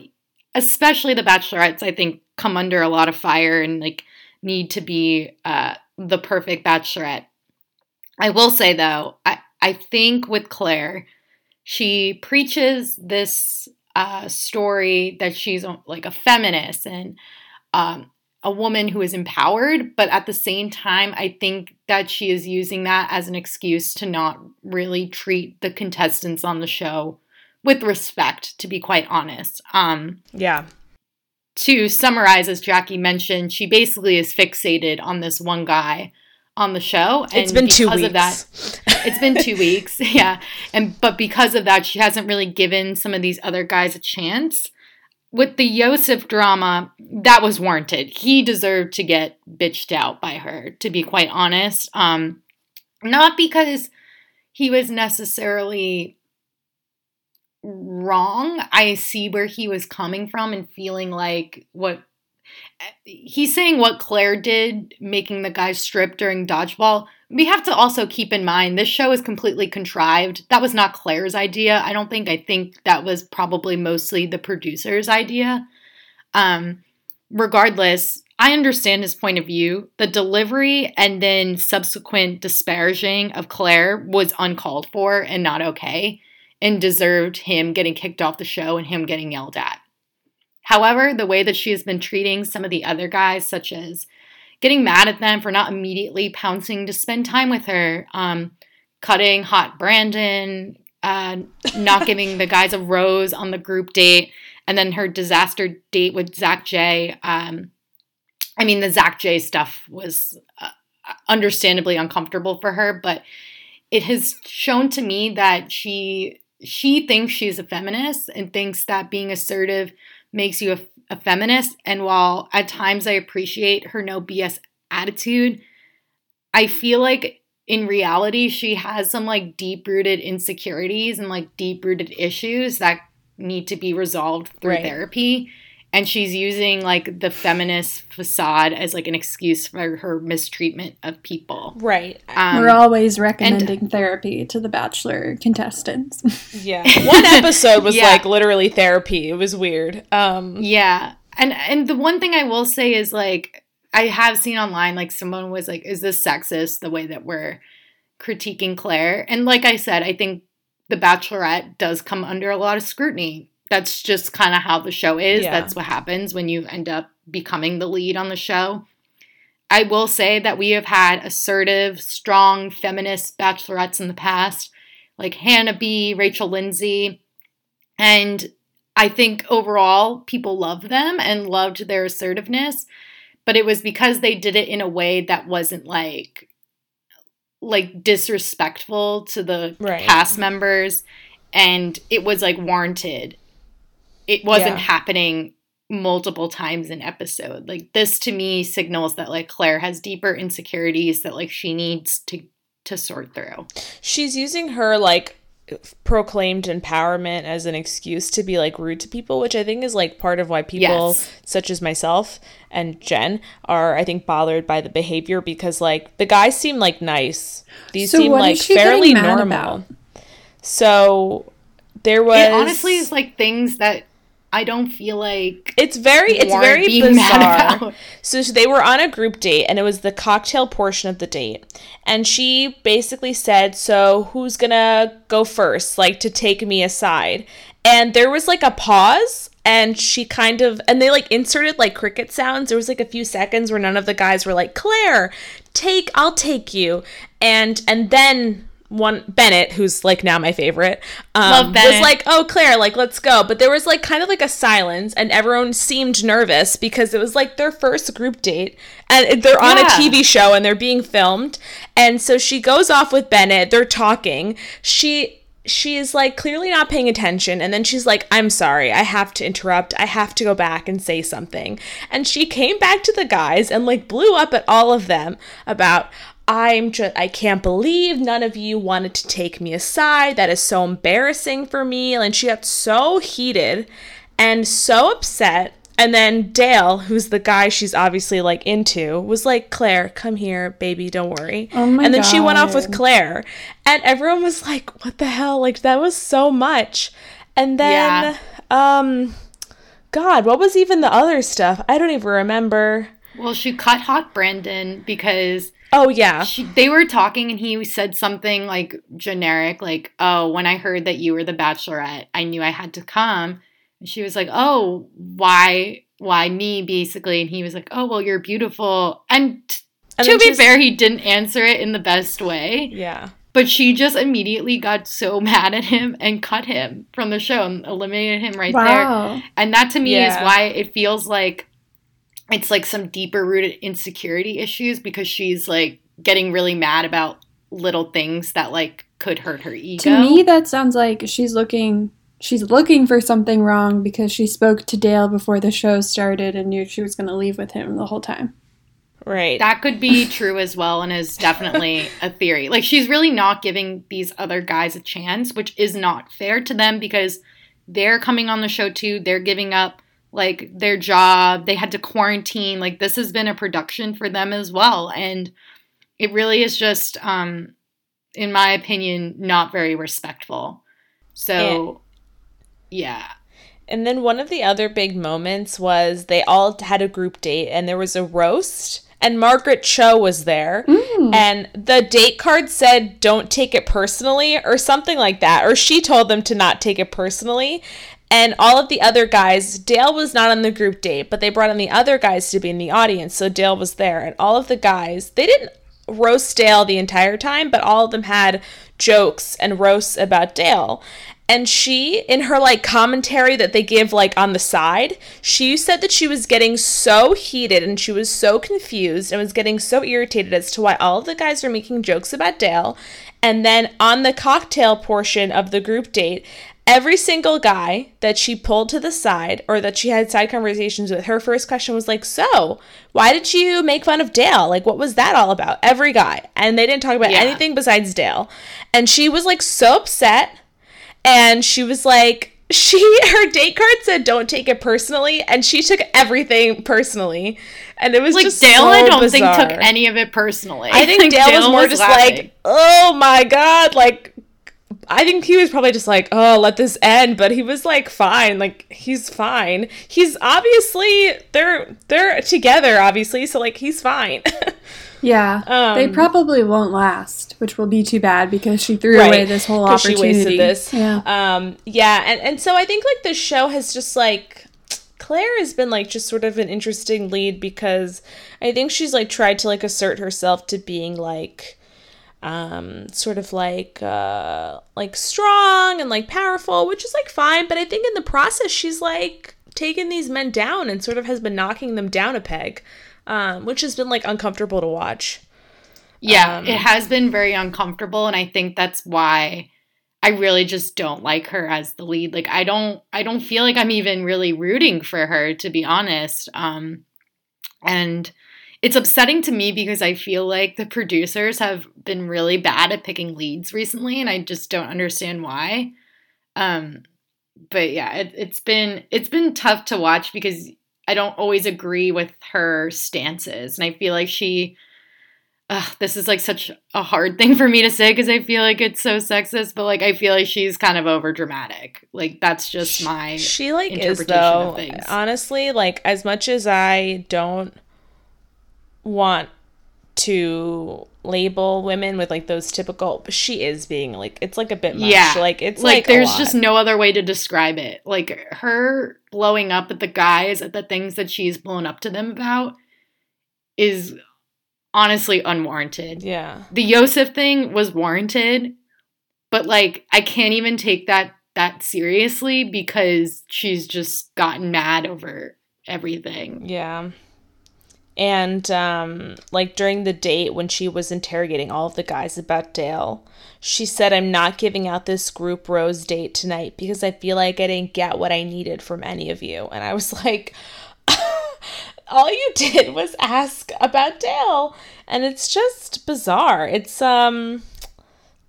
especially the bachelorettes I think come under a lot of fire and like need to be uh the perfect bachelorette. I will say though, I I think with Clare, she preaches this uh, story that she's like a feminist and um, a woman who is empowered, but at the same time, I think that she is using that as an excuse to not really treat the contestants on the show with respect, to be quite honest. Um, Yeah. to summarize, as Jackie mentioned, she basically is fixated on this one guy on the show. And It's been two weeks. of that, it's been two weeks, yeah. And but because of that, she hasn't really given some of these other guys a chance. With the Yosef drama, that was warranted. He deserved to get bitched out by her, to be quite honest. Um, not because he was necessarily wrong. I see where he was coming from and feeling like what he's saying what Clare did, making the guy strip during dodgeball. We have to also keep in mind this show is completely contrived. That was not Clare's idea. I don't think. I think that was probably mostly the producer's idea. Um, regardless, I understand his point of view. The delivery and then subsequent disparaging of Clare was uncalled for and not okay, and deserved him getting kicked off the show and him getting yelled at. However, the way that she has been treating some of the other guys, such as getting mad at them for not immediately pouncing to spend time with her, um, cutting hot Brandon, uh, not giving the guys a rose on the group date, and then her disaster date with Zach J. Um, I mean, the Zach J stuff was uh, understandably uncomfortable for her, but it has shown to me that she she thinks she's a feminist and thinks that being assertive makes you a, a feminist. And while at times I appreciate her no BS attitude, I feel like in reality she has some like deep rooted insecurities and like deep rooted issues that need to be resolved through Right. therapy. And she's using like the feminist facade as like an excuse for her mistreatment of people. Right. Um, We're always recommending therapy to the Bachelor contestants. Yeah. One episode was Yeah. like literally therapy. It was weird. Um Yeah. And and the one thing I will say is like I have seen online like someone was like is this sexist the way that we're critiquing Clare? And like I said, I think The Bachelorette does come under a lot of scrutiny. That's just kind of how the show is. Yeah. That's what happens when you end up becoming the lead on the show. I will say that we have had assertive, strong feminist bachelorettes in the past, like Hannah B, Rachel Lindsay, and I think overall people loved them and loved their assertiveness, but it was because they did it in a way that wasn't like like disrespectful to the Right. cast members and it was like warranted. It wasn't Yeah. happening multiple times an episode. Like this to me signals that like Clare has deeper insecurities that like she needs to to sort through. she's using her like proclaimed empowerment as an excuse to be like rude to people which i think is like part of why people Yes. such as myself and jen are i think bothered by the behavior because like the guys seem like nice these So seem like fairly normal about? so there was It honestly is like things that I don't feel like it's very it's very bizarre. so they were on a group date and it was the cocktail portion of the date. And she basically said so who's gonna go first like to take me aside? And there was like a pause and she kind of and they like inserted like cricket sounds. There was like a few seconds where none of the guys were like clare take i'll take you. And and then one Bennett, who's like now my favorite, um, was like, "Oh, Clare, like let's go." But there was like kind of like a silence, and everyone seemed nervous because it was like their first group date, and they're on a TV show and they're being filmed. And so she goes off with Bennett. They're talking. She she is like clearly not paying attention and then she's like i'm sorry i have to interrupt i have to go back and say something and she came back to the guys and like blew up at all of them about i'm just i can't believe none of you wanted to take me aside that is so embarrassing for me and she got so heated and so upset and then Dale, who's the guy she's obviously like into, was like, Clare, come here, baby, don't worry. Oh my and then she went off with Clare. And everyone was like, what the hell? Like, that was so much. And then, um, God, what was even the other stuff? I don't even remember. Well, she cut Hot Brandon because Oh, yeah. she, they were talking and he said something like generic, like, "Oh, when I heard that you were the Bachelorette, I knew I had to come." And she was like, "Oh, why, why me?" Basically, and he was like, "Oh, well, you're beautiful." And, t- And to be she's- fair, he didn't answer it in the best way. Yeah. But she just immediately got so mad at him and cut him from the show and eliminated him right Wow. there. And that to me Yeah. is why it feels like it's like some deeper rooted insecurity issues because she's like getting really mad about little things that like could hurt her ego. To me, that sounds like she's looking. She's looking for something wrong because she spoke to Dale before the show started and knew she was going to leave with him the whole time. Right. That could be true as well and is definitely a theory. Like she's really not giving these other guys a chance, which is not fair to them because they're coming on the show too. They're giving up like their job. They had to quarantine. Like this has been a production for them as well. And it really is just um in my opinion not very respectful. So yeah. And then one of the other big moments was they all had a group date and there was a roast and Margaret Cho was there and the date card said don't take it personally or something like that or she told them to not take it personally and all of the other guys Dale was not on the group date but they brought in the other guys to be in the audience. So Dale was there. And all of the guys they didn't roast Dale the entire time but all of them had jokes and roasts about Dale. And she in her like commentary that they give like on the side she said that she was getting so heated and she was so confused and was getting so irritated as to why all of the guys were making jokes about dale. And then on the cocktail portion of the group date every single guy that she pulled to the side or that she had side conversations with her first question was like so why did you make fun of dale like what was that all about every guy and they didn't talk about Yeah. anything besides dale and she was like so upset and she was like she her date card said don't take it personally and she took everything personally and it was Like just Dale so I don't bizarre. think took any of it personally. i think Like, dale, was more just laughing. like oh my god like i think he was probably just like oh let this end but he was like fine like he's fine he's obviously they're they're together obviously so like he's fine Yeah, they Um, probably won't last, which will be too bad because she threw Right, away this whole 'cause she opportunity. wasted this. Yeah, Um, yeah, and, and so I think like the show has just like Clare has been like just sort of an interesting lead because I think she's like tried to like assert herself to being like um sort of like uh like strong and like powerful, which is like fine, but I think in the process she's like taken these men down and sort of has been knocking them down a peg. Um, which has been like uncomfortable to watch. Yeah, Um, it has been very uncomfortable and I think that's why I really just don't like her as the lead. Like I don't I don't feel like I'm even really rooting for her to be honest. Um and it's upsetting to me because I feel like the producers have been really bad at picking leads recently and I just don't understand why. Um but yeah, it, it's been it's been tough to watch because I don't always agree with her stances and I feel like she Ugh, this is like such a hard thing for me to say because I feel like it's so sexist, but like I feel like she's kind of over dramatic. Like that's just my she like is interpretation of though things. honestly like as much as i don't want to label women with like those typical but she is being like it's like a bit much Yeah. like it's like, like, there's just no other way to describe it. Like her blowing up at the guys at the things that she's blown up to them about is honestly unwarranted. yeah The Yosef thing was warranted, but like I can't even take that that seriously because she's just gotten mad over everything. yeah and um like during the date when she was interrogating all of the guys about dale she said i'm not giving out this group rose date tonight because i feel like i didn't get what i needed from any of you and i was like all you did was ask about Dale and it's just bizarre. It's um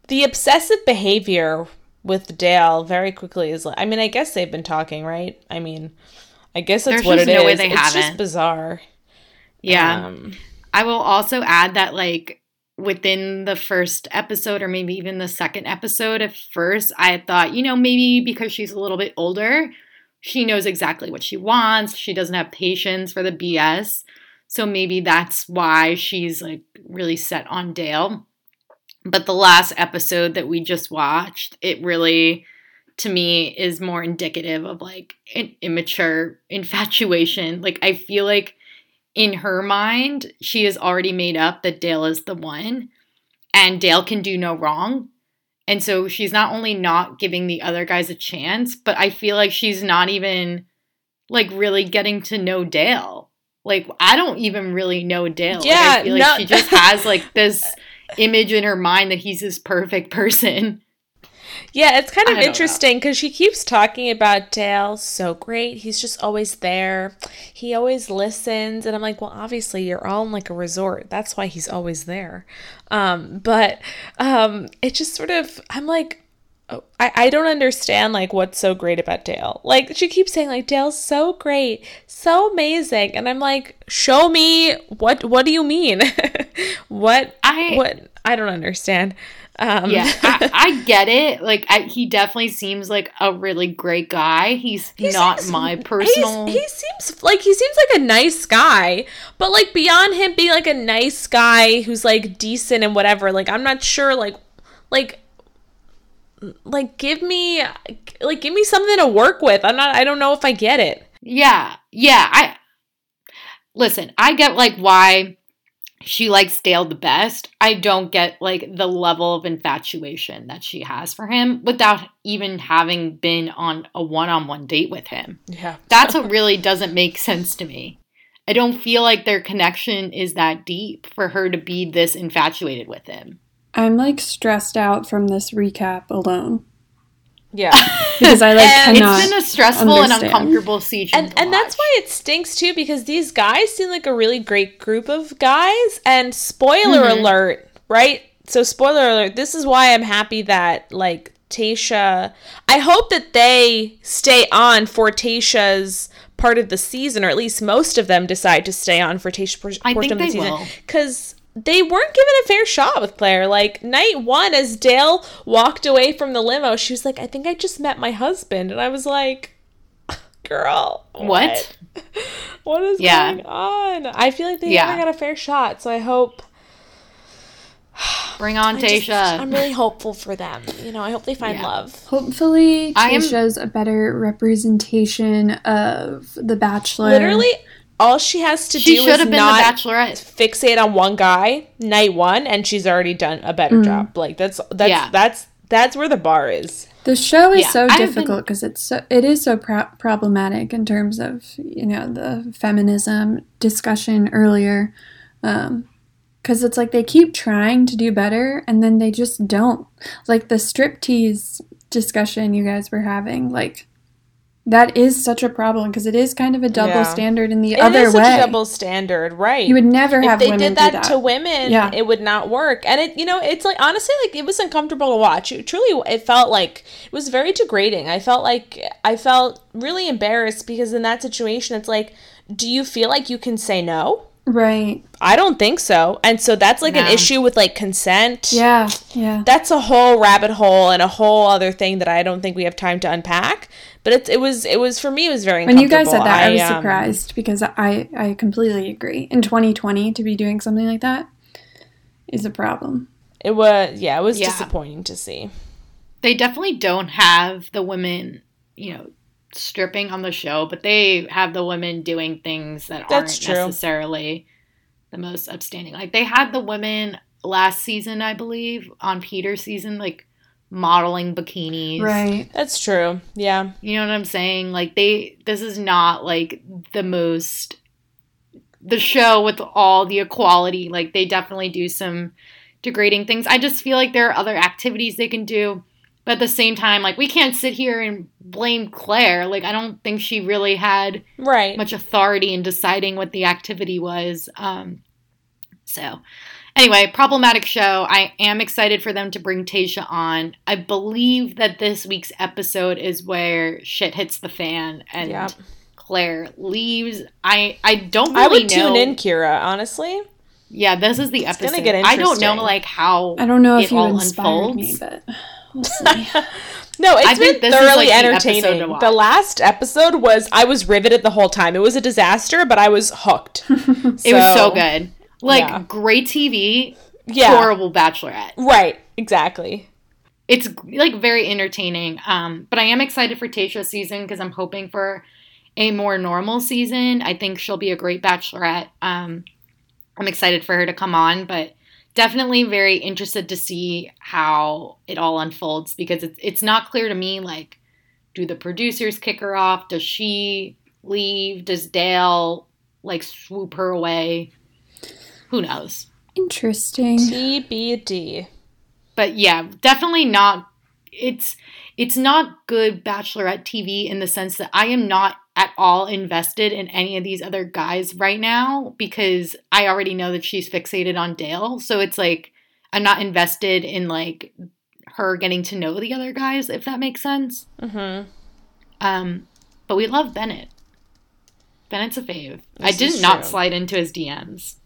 the obsessive behavior with Dale very quickly is like I mean I guess they've been talking, right? I mean I guess that's There's what it just is. way they it's just haven't. bizarre. Yeah. Um, I will also add that like within the first episode or maybe even the second episode at first I thought, you know, maybe because she's a little bit older, she knows exactly what she wants. She doesn't have patience for the BS. So maybe that's why she's like really set on Dale. But the last episode that we just watched, it really to me is more indicative of like an immature infatuation. Like I feel like in her mind, she has already made up that Dale is the one. and Dale can do no wrong. And so she's not only not giving the other guys a chance, but I feel like she's not even like really getting to know Dale. Like I don't even really know Dale. Like, Yeah, I feel like no- she just has like this image in her mind that he's this perfect person. Yeah, it's kind of interesting because she keeps talking about Dale. So great. He's just always there. He always listens. And I'm like, well, obviously, you're all in like a resort. That's why he's always there. Um, but um, it just sort of, I'm like, oh, I, I don't understand like what's so great about Dale. Like she keeps saying like Dale's so great, so amazing, and I'm like, show me what what do you mean? what I- what I don't understand. Um, Yeah, I, I get it. Like I, he definitely seems like a really great guy. He's He not seems- my personal. he seems like he seems like a nice guy, but like beyond him being like a nice guy who's like decent and whatever, like I'm not sure like like like give me like give me something to work with. I'm not I don't know if I get it. Yeah, yeah. I listen. I get like why she likes Dale the best. I don't get like the level of infatuation that she has for him without even having been on a one-on-one date with him. Yeah. That's what really doesn't make sense to me. I don't feel like their connection is that deep for her to be this infatuated with him. I'm like stressed out from this recap alone Yeah. because I like And cannot. it's been a stressful and uncomfortable season. and to and that's why it stinks too because these guys seem like a really great group of guys and spoiler Mhm. alert right so spoiler alert this is why i'm happy that like tayshia i hope that they stay on for tayshia's part of the season or at least most of them decide to stay on for tayshia's por- I portion think of the season will. because they weren't given a fair shot with Clare. Like night one, as Dale walked away from the limo, she was like, "I think I just met my husband," and I was like, "Girl, What? what is Yeah. going on? I feel like they Yeah. never got a fair shot, so I hope. Bring on I Tayshia. I'm really hopeful for them. You know, I hope they find Yeah. love. Hopefully, I am- Tayshia's a better representation of The Bachelor. Literally, all she has to she do should is have been not the Bachelorette. fixate on one guy night one, and she's already done a better mm. job. Like that's that's Yeah. that's that's where the bar is. The show is Yeah, so I difficult because it's so it is so pro- problematic in terms of you know the feminism discussion earlier, um, because it's like they keep trying to do better and then they just don't. Like the striptease discussion you guys were having, like that is such a problem because it is kind of a double Yeah. standard in the It other is way. such a double standard, right? you would never if have they women did do that, that to women, Yeah. it would not work. And it, you know, it's like honestly, like it was uncomfortable to watch. It truly, it felt like it was very degrading. I felt like I felt really embarrassed because in that situation, it's like, do you feel like you can say no? Right? I don't think so. And so that's like an issue with like consent. Yeah, yeah. That's a whole rabbit hole and a whole other thing that I don't think we have time to unpack. But it's it was it was for me it was very When you guys said uncomfortable. that, I, was um, surprised because I I completely agree. In 2020, to be doing something like that is a problem. It was yeah, it was Yeah. disappointing to see. They definitely don't have the women, you know, stripping on the show, but they have the women doing things that That's aren't true. necessarily the most upstanding. Like they had the women last season, I believe, on Peter's season, like modeling bikinis. Right. That's true. Yeah. You know what I'm saying? Like they this is not like the most the show with all the equality. Like they definitely do some degrading things. I just feel like there are other activities they can do. But at the same time, like we can't sit here and blame Clare. Like I don't think she really had Right. much authority in deciding what the activity was. Um, so, anyway, problematic show. I am excited for them to bring Tayshia on. I believe that this week's episode is where shit hits the fan and Yep. Clare leaves. I I don't I would know. tune in, Kira, honestly. Yeah, this is the gonna episode. get I don't know like how I don't know it if you all inspired me, unfolds. but we'll. No, I it's think been thoroughly like, entertaining. The last episode was I was riveted the whole time. It was a disaster, but I was hooked. It was so good. Like yeah. great TV, Yeah. horrible Bachelorette. Right. Exactly. it's like very entertaining. Um, but I am excited for Tayshia's season because I'm hoping for a more normal season. I think she'll be a great bachelorette. Um, I'm excited for her to come on, but definitely very interested to see how it all unfolds because it's it's not clear to me like do the producers kick her off? Does she leave? Does Dale like swoop her away? Who knows? Interesting. TBD. But yeah, definitely not it's it's not good bachelorette TV in the sense that I am not at all invested in any of these other guys right now because I already know that she's fixated on Dale. So it's like I'm not invested in like her getting to know the other guys, if that makes sense. Mm-hmm. Um, but we love Bennett. Bennett's a fave. I did not true. slide into his DMs.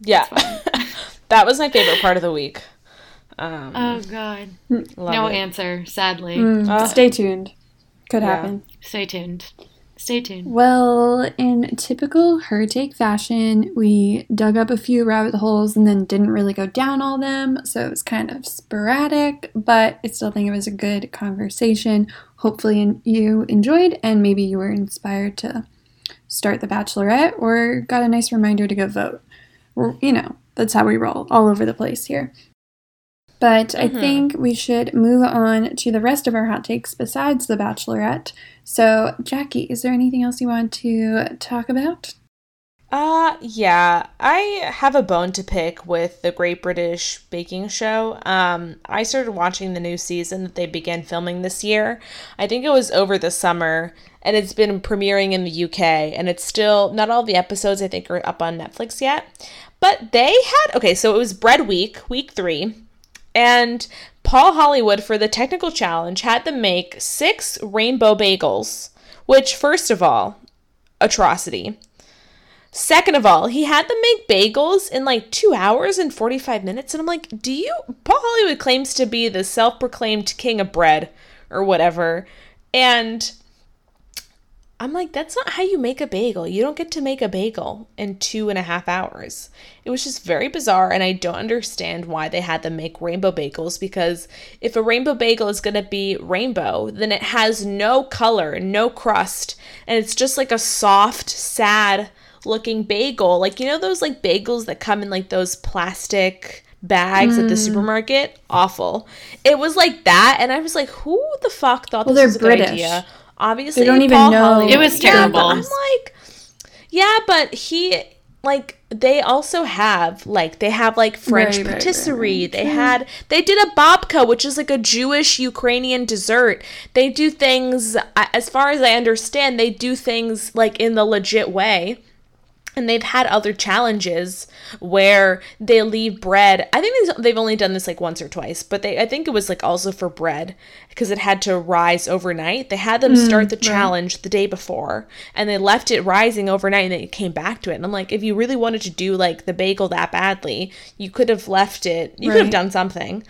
Yeah. that was my favorite part of the week. Um, Oh God, no it. answer. Sadly, Mm, Ugh. stay tuned. Could Yeah. happen. stay tuned. Stay tuned. Well, in typical her take fashion, we dug up a few rabbit holes and then didn't really go down all them, so it was kind of sporadic, but I still think it was a good conversation. Hopefully, you enjoyed and maybe you were inspired to start the Bachelorette or got a nice reminder to go vote. You know, that's how we roll all over the place here. But I Mhm. think we should move on to the rest of our hot takes besides The Bachelorette. So, Jackie, is there anything else you want to talk about? Uh, yeah, I have a bone to pick with the Great British Baking Show. Um, I started watching the new season that they began filming this year. I think it was over the summer, and it's been premiering in the UK, and it's still not all the episodes I think are up on Netflix yet. But they had okay, so it was Bread Week, week three, and Paul Hollywood for the technical challenge had them make six rainbow bagels, which first of all, atrocity. Second of all, he had them make bagels in like two hours and 45 minutes. And I'm like, do you? Paul Hollywood claims to be the self proclaimed king of bread or whatever. And I'm like, that's not how you make a bagel. You don't get to make a bagel in two and a half hours. It was just very bizarre. And I don't understand why they had them make rainbow bagels because if a rainbow bagel is going to be rainbow, then it has no color, no crust. And it's just like a soft, sad looking bagel. Like, you know, those like bagels that come in like those plastic bags at the hmm. supermarket? Awful. It was like that. And I was like, who the fuck thought Well, this was a British. good idea? Obviously, They don't even Paul know- Hollywood- It was terrible. Yeah, but terrible. I'm like, yeah, but he like they also have like they have like French Right, right, right, patisserie. right. They had they did a babka, which is like a Jewish Ukrainian dessert. They do things as far as I understand, they do things like in the legit way. And they've had other challenges where they leave bread. I think they've- they've only done this like once or twice, but they I think it was like also for bread because it had to rise overnight. They had them start the challenge the day before and they left it rising overnight and then it came back to it. And I'm like, if you really wanted to do like the bagel that badly, you could have left it. You could have done something.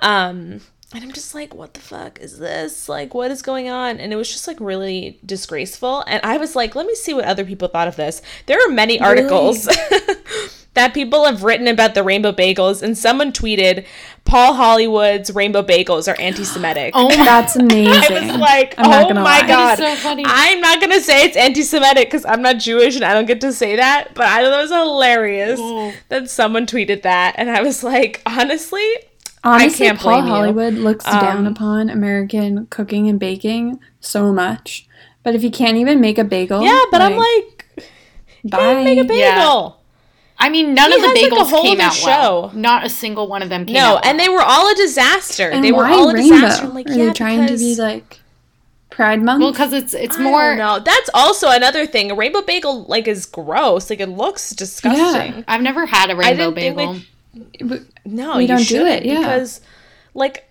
Um and I'm just like, what the fuck is this? Like, what is going on? And it was just like really disgraceful. And I was like, let me see what other people thought of this. There are many articles that people have written about the rainbow bagels, and someone tweeted, Paul Hollywood's rainbow bagels are anti Semitic. Oh That's amazing. I was like, I'm oh my lie. god. So funny. I'm not gonna say it's anti-Semitic because I'm not Jewish and I don't get to say that. But I thought it was hilarious Oh. that someone tweeted that, and I was like, honestly, Honestly, can't Paul blame you. Hollywood looks down Um, upon American cooking and baking so much. But if you can't even make a bagel, yeah. But I'm like, bye. can't make a bagel. Yeah. I mean, none He of the has, like, bagels whole came other out well. Not a single one of them came No, out. No, and well. they were all a disaster. And they were why all a rainbow? disaster. I'm like, Are yeah, they trying because to be like Pride Month? well because it's it's I more. don't. That's also another thing. A rainbow bagel like is gross. Like it looks disgusting. Yeah. I've never had a rainbow didn't bagel. we- But- No, We you don't do it, yeah. because like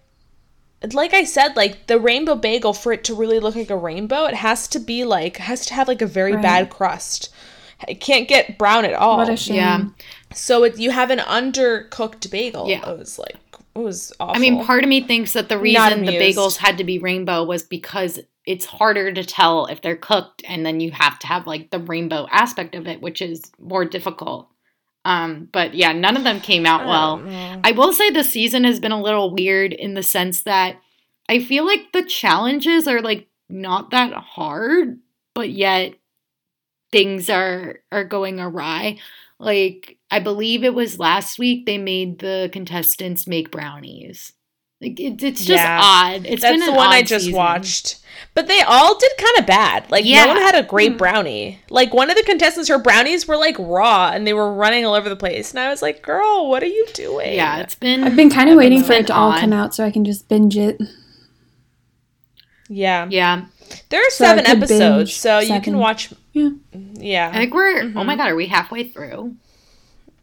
like I said, like the rainbow bagel for it to really look like a rainbow, it has to be like has to have like a very Right. bad crust. It can't get brown at all. what a shame. Yeah. so it, you have an undercooked bagel. Yeah. It was like it was awful. I mean, part of me thinks that the reason the bagels had to be rainbow was because it's harder to tell if they're cooked, and then you have to have like the rainbow aspect of it, which is more difficult. Um, but yeah, none of them came out well. don't. I will say the season has been a little weird in the sense that I feel like the challenges are like not that hard, but yet things are are going awry. like I believe it was last week they made the contestants make brownies. Like it, it's just Yeah. odd. It's That's been the one I just season. watched. But they all did kind of bad. Like Yeah. no one had a great Hmm. brownie. Like one of the contestants, her brownies were like raw and they were running all over the place. And I was like, "Girl, what are you doing?" Yeah, it's been. I've been kind of waiting for it to all odd. come out so I can just binge it. yeah. Yeah, There are So seven episodes, binge so you can watch. Yeah. Yeah, I think we're. Oh Mm-hmm. my god, are we halfway through?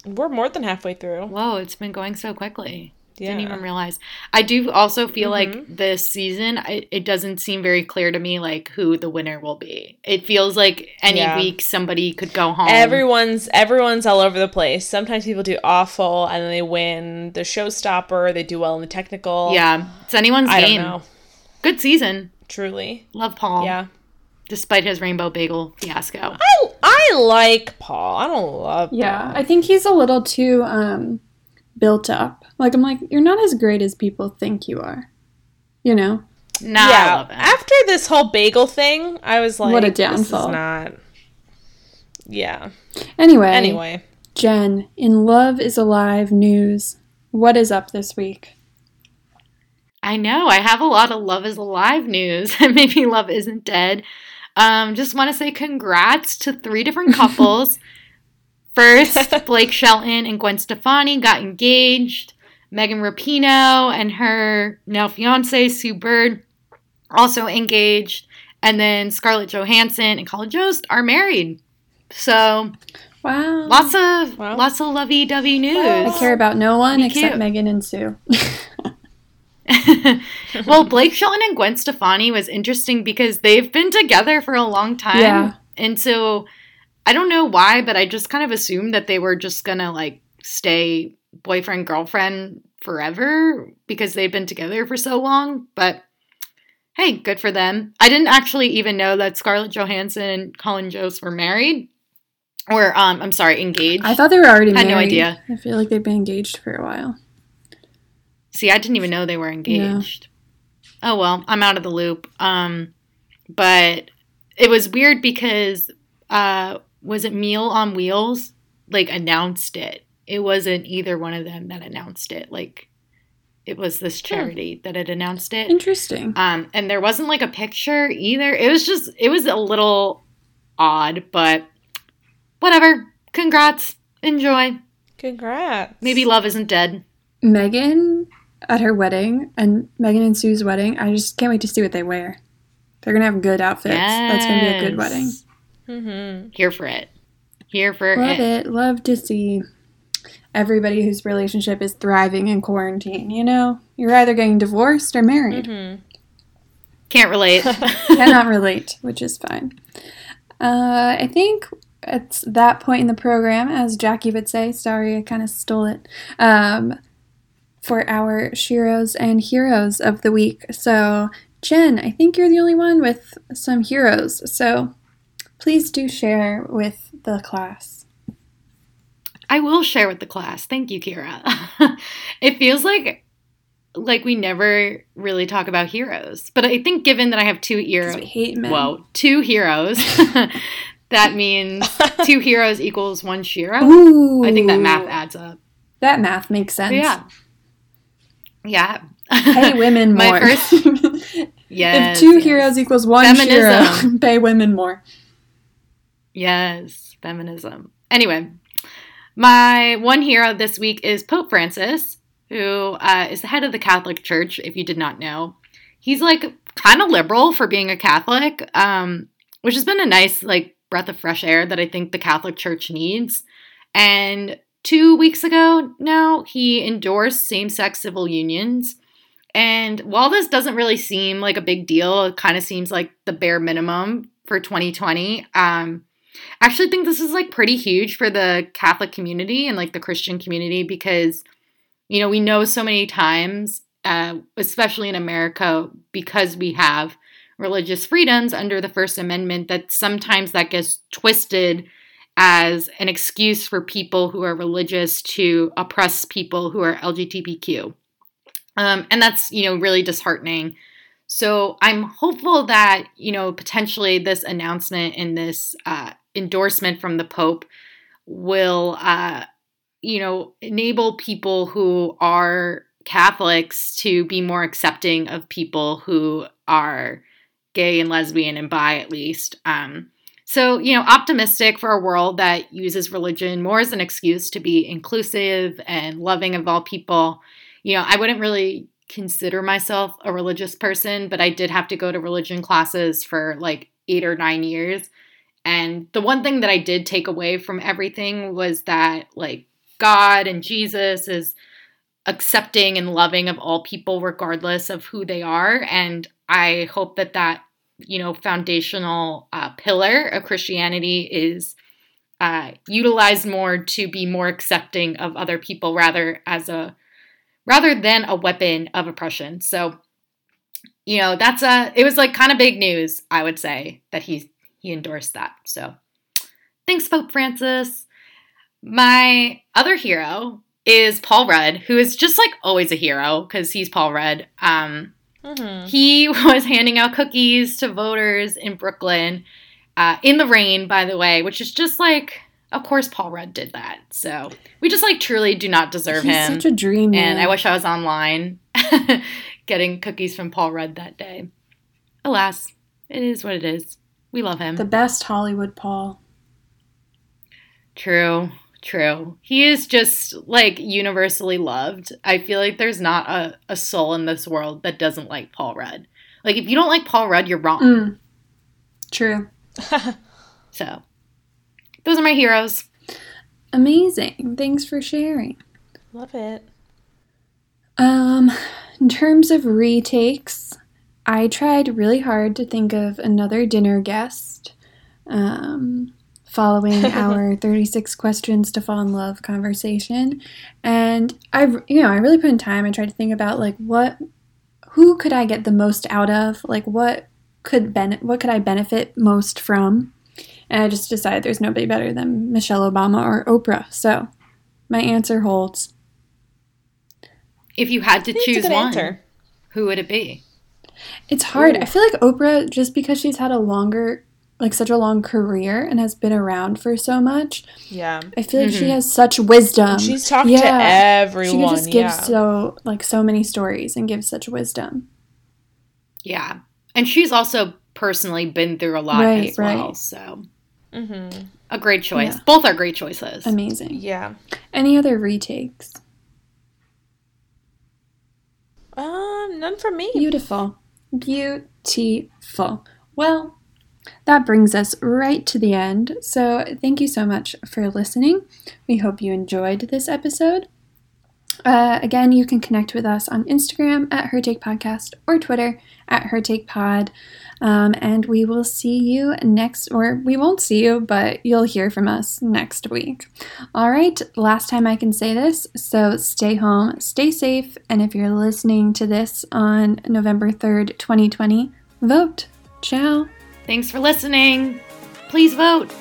we're more than halfway through. Whoa, it's been going so quickly. Didn't even realize. I do also feel Mhm. like this season, I, it doesn't seem very clear to me like who the winner will be. It feels like any Yeah. week somebody could go home. Everyone's everyone's all over the place. Sometimes people do awful and then they win the showstopper. They do well in the technical. yeah, it's anyone's I game. don't know. Good season. Truly, Love Paul. yeah. Despite his rainbow bagel fiasco. I I like Paul. I don't love. Yeah, Paul. I think he's a little too um, built up. Like I'm like, you're not as great as people think you are. You know? Nah, yeah. After this whole bagel thing, I was like, What a This downfall. is not. Yeah. Anyway, Anyway, Jen, in Love is Alive news, what is up this week? I know. I have a lot of Love is Alive news. Maybe Love Isn't Dead. Um, just want to say congrats to three different couples. First, Blake Shelton and Gwen Stefani got engaged. Megan Rapinoe and her now fiance Sue Bird also engaged. And then Scarlett Johansson and Colin Jost are married. So Wow. lots of Wow. lots of lovey dovey news. I care about no one Me except cute. Megan and Sue. well, Blake Shelton and Gwen Stefani was interesting because they've been together for a long time. Yeah. And so I don't know why, but I just kind of assumed that they were just gonna like stay boyfriend, girlfriend forever because they've been together for so long. But hey, good for them. I didn't actually even know that Scarlett Johansson and Colin Jost were married. Or um I'm sorry, engaged. I thought they were already married. I Had married. no idea. I feel like they've been engaged for a while. See, I didn't even know they were engaged. Oh well, I'm out of the loop. Um, but it was weird because uh, was it Meal on Wheels like announced it? It wasn't either one of them that announced it. Like it was this charity that had announced it. Interesting. Um, and there wasn't like a picture either. It was just it was a little odd, but whatever. Congrats. Enjoy. congrats. Maybe love isn't dead. Megan at her wedding and Megan and Sue's wedding, I just can't wait to see what they wear. They're gonna have good outfits. That's gonna be a good wedding. Mm-hmm. Here for it. Here for Love it. it. Love to see everybody whose relationship is thriving in quarantine. You know, you're either getting divorced or married. Mm-hmm. Can't relate. Cannot relate, which is fine. Uh, I think it's that point in the program, as Jackie would say. Sorry, I kind of stole it. Um, for our Sheroes and Heroes of the week. So, Jen, I think you're the only one with some heroes. So, please do share with the class. I will share with the class. Thank you, Kira. it feels like like we never really talk about heroes, but I think given that I have two heroes, we hate men. whoa, two heroes, that means two heroes equals one Shero. Ooh, I think that math adds up. That math makes sense. Yeah, yeah. Pay women more. My first- Yes, if two yes. heroes equals one Feminism. pay women more. Yes, feminism. Anyway, my one hero this week is Pope Francis, who uh, is the head of the Catholic Church, if you did not know. He's like kind of liberal for being a Catholic, um, which has been a nice like breath of fresh air that I think the Catholic Church needs. And two weeks ago now, he endorsed same sex civil unions. And while this doesn't really seem like a big deal, it kind of seems like the bare minimum for 2020. Um, I actually think this is like pretty huge for the Catholic community and like the Christian community because, you know, we know so many times, uh, especially in America, because we have religious freedoms under the First Amendment, that sometimes that gets twisted as an excuse for people who are religious to oppress people who are LGBTQ. Um, and that's, you know, really disheartening. So I'm hopeful that, you know, potentially this announcement and this uh, endorsement from the Pope will, uh, you know, enable people who are Catholics to be more accepting of people who are gay and lesbian and bi, at least. Um, so, you know, optimistic for a world that uses religion more as an excuse to be inclusive and loving of all people. You know, I wouldn't really consider myself a religious person, but I did have to go to religion classes for like eight or nine years. And the one thing that I did take away from everything was that, like, God and Jesus is accepting and loving of all people, regardless of who they are. And I hope that that you know foundational uh, pillar of Christianity is uh, utilized more to be more accepting of other people, rather as a rather than a weapon of oppression. So, you know, that's a it was like kind of big news, I would say, that he he endorsed that. So, thanks, Pope Francis. My other hero is Paul Rudd, who is just like always a hero because he's Paul Rudd. Um, Mm-hmm. He was handing out cookies to voters in Brooklyn uh, in the rain, by the way, which is just like, of course, Paul Rudd did that. So we just like truly do not deserve He's him. Such a dream. And I wish I was online getting cookies from Paul Rudd that day. Alas, it is what it is. We love him. The best Hollywood Paul. True. True. He is just like universally loved. I feel like there's not a, a soul in this world that doesn't like Paul Rudd. Like, if you don't like Paul Rudd, you're wrong. Mm. True. so, those are my heroes. Amazing. Thanks for sharing. Love it. Um, in terms of retakes, I tried really hard to think of another dinner guest. Um, following our 36 questions to fall in love conversation. And i you know i really put in time i tried to think about like what who could i get the most out of? Like what could ben what could i benefit most from? And i just decided there's nobody better than michelle obama or oprah. So my answer holds. If you had to choose one answer. who would it be it's hard Ooh. i feel like oprah just because she's had a longer like such a long career and has been around for so much. Yeah. I feel like mm-hmm. she has such wisdom. She's talked yeah. to everyone. She just gives yeah. so like so many stories and gives such wisdom. Yeah. And she's also personally been through a lot right, as right. well. So mm-hmm. a great choice. Yeah. Both are great choices. Amazing. Yeah. Any other retakes? Um, none for me. Beautiful. Beautiful. Well, that brings us right to the end. So, thank you so much for listening. We hope you enjoyed this episode. Uh, again, you can connect with us on Instagram at Her Take Podcast or Twitter at Her Take Pod. Um, and we will see you next, or we won't see you, but you'll hear from us next week. All right, last time I can say this. So stay home, stay safe, and if you're listening to this on November 3rd, 2020, vote. Ciao. Thanks for listening. Please vote.